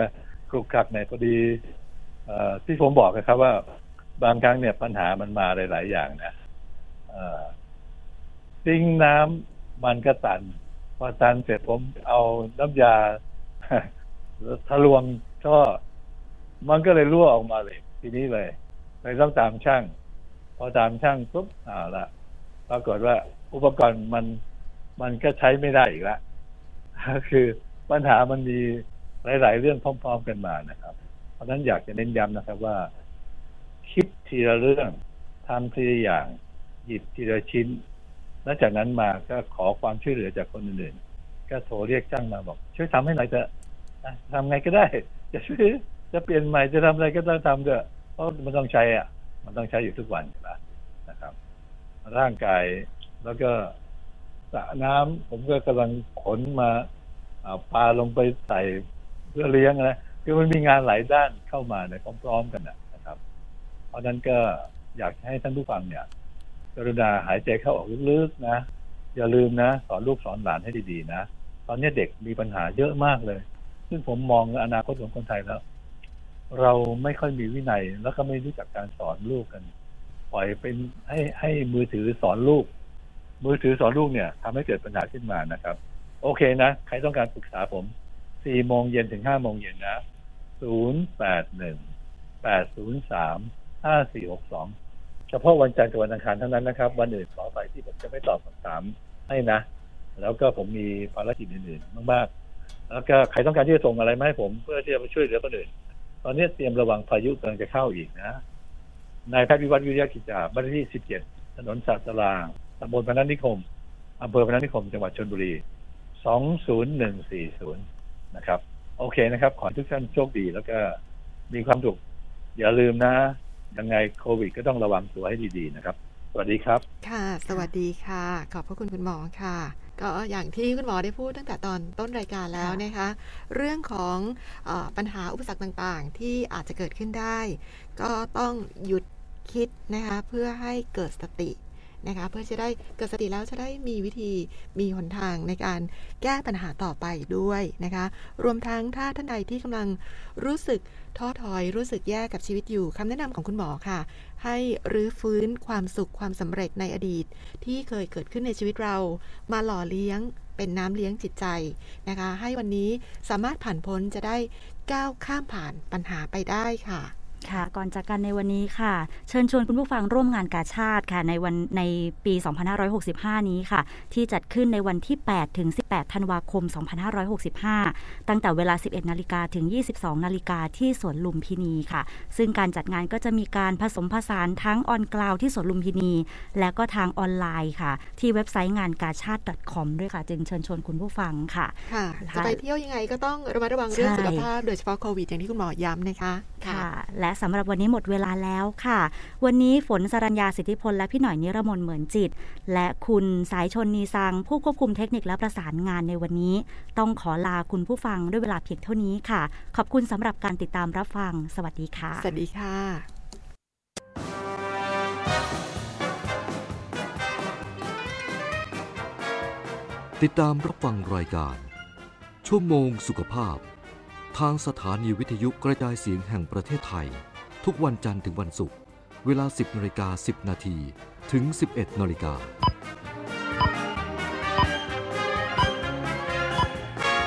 ครุกคลักในอยพอดีเอ่อที่ผมบอกนะครับว่าบางครั้งเนี่ยปัญหามันมาหลาย ๆ อย่างนะเอ่อ ซิงน้ำมันก็ตัน พอตันเสร็จผมเอาน้ำยาทะลวงท่อมันก็เลยรั่วออกมาเลย ทีนี้เลยเลยต้องตามช่าง พอตามช่างปุ๊บเอาละปรากฏว่าอุปกรณ์มันมันก็ใช้ไม่ได้อีกล้วก็คือปัญหามันมีหลาย ๆ เรื่องพร้อม ๆ กันมานะครับ เพราะฉะนั้นอยากจะเน้นย้ำนะครับว่า คิดทีละเรื่องทำทีละอย่าง หยิบทีละชิ้น แล้วจากนั้นมาก็ขอความช่วยเหลือจากคนอื่นๆ ก็โทรเรียกจ้างมาบอก ช่วยทำให้หน่อยเถอะอะทำไงก็ได้ จะช่วยจะเปลี่ยนใหม่จะทำอะไรก็ต้องทำเถอะเพราะมันต้องใช้อะ มันต้องใช้อยู่ทุกวันนะครับ ร่างกายแล้วก็สระน้ำผมก็กำลังขนมาปลาลงไปใส่เพื่อเลี้ยงนะคือมันมีงานหลายด้านเข้ามาในพร้อมๆกันนะครับ เพราะนั้นก็อยากให้ท่านผู้ฟังเนี่ย กรุณาหายใจเข้าออกลึกๆนะ อย่าลืมนะ สอนลูกสอนหลานให้ดีๆนะ ตอนนี้เด็กมีปัญหาเยอะมากเลย ซึ่งผมมองอนาคตของคนไทยแล้ว เราไม่ค่อยมีวินัย แล้วก็ไม่รู้จักการสอนลูกกัน ปล่อยเป็นให้ให้มือถือสอนลูก มือถือสอนลูกเนี่ยทำให้เกิดปัญหาขึ้นมานะครับ โอเคนะ ใครต้องการปรึกษาผมสี่โมงเย็นถึงห้าโมงเย็นนะศูนย์แปดหนึ่งแปดศูนย์สามห้าสี่หกสอง ฉพาะวันจันทร์กับวันอังคารเท่านั้นนะครับ วันอื่นขอไปที่ผมจะไม่ตอบคำถามให้นะ แล้วก็ผมมีภารกิจอื่นๆมากๆ แล้วก็ใครต้องการที่จะส่งอะไรมาให้ผมเพื่อที่จะช่วยเหลือคนอื่น ตอนนี้เตรียมระวังพายุกำลังจะเข้าอีกนะนายแพทย์วิวัฒน์วิริยะกิจจาบ้านที่17 ถนนศาสลาตำบลพนัสนิคมอำเภอพนัสนิคม จังหวัดชลบุรี 20140 นะครับ โอเคนะครับ ขอทุกท่านโชคดีแล้วก็มีความสุขอย่าลืมนะ ยังไงโควิด ก็ต้องระวังตัวให้ดีๆนะครับ สวัสดีครับ ค่ะ สวัสดีค่ะ ขอบพระคุณคุณหมอค่ะก็อย่างที่คุณหมอได้พูดตั้งแต่ตอนต้นรายการแล้วนะคะ เรื่องของเออปัญหาอุปสรรคต่างๆ ที่อาจจะเกิดขึ้นได้ ก็ต้องหยุดคิดนะคะเพื่อให้เกิดสติ นะคะเพื่อจะได้เกิดสติแล้วจะได้มีวิธีมีหนทางในการแก้ปัญหาต่อไปด้วยนะคะ รวมทั้งถ้าท่านใดที่กำลังรู้สึกท้อถอยรู้สึกแย่กับชีวิตอยู่คำแนะนำของคุณหมอค่ะ ให้รื้อฟื้นความสุขความสำเร็จในอดีต ที่เคยเกิดขึ้นในชีวิตเรามาหล่อเลี้ยงเป็นน้ำเลี้ยงจิตใจนะคะ ให้วันนี้สามารถผ่านพ้นจะได้ก้าวข้ามผ่านปัญหาไปได้ค่ะ ค่ะ ก่อนจากกันในวันนี้ค่ะ เชิญชวนคุณผู้ฟังร่วมงานกาชาติค่ะในวันในปี 2565 นี้ค่ะ ที่จัดขึ้นในวันที่ 8 ถึง 18 ธันวาคม 2565 ตั้งแต่เวลา 11 นาฬิกาถึง 22 นาฬิกาที่สวนลุมพินีค่ะ ซึ่งการจัดงานก็จะมีการผสมผสานทั้งออนกราวที่สวนลุมพินี และก็ทางออนไลน์ค่ะ ที่เว็บไซต์งานกาชาติ .com ด้วยค่ะ จึงเชิญชวนคุณผู้ฟังค่ะค่ะจะไปเที่ยวยังไงก็ต้องระมัดระวังเรื่องใช่สุขภาพโดยเฉพาะโควิดอย่างที่คุณหมอย้ำนะคะค่ะและสำหรับวันนี้หมดเวลาแล้วค่ะ วันนี้ฝนสรัญญาสิทธิพลและพี่หน่อยนิรมนเหมือนจิต และคุณสายชนนีซัง ผู้ควบคุมเทคนิคและประสานงานในวันนี้ ต้องขอลาคุณผู้ฟังด้วยเวลาเพียงเท่านี้ค่ะ ขอบคุณสำหรับการติดตามรับฟัง สวัสดีค่ะ สวัสดีค่ะ ติดตามรับฟังรายการ ชั่วโมงสุขภาพ ทางสถานีวิทยุกระจายเสียงแห่งประเทศไทย ทุกวันจันทร์ถึงวันศุกร์ เวลา 10นาฬิกา10 นาที ถึง 11นาฬิกา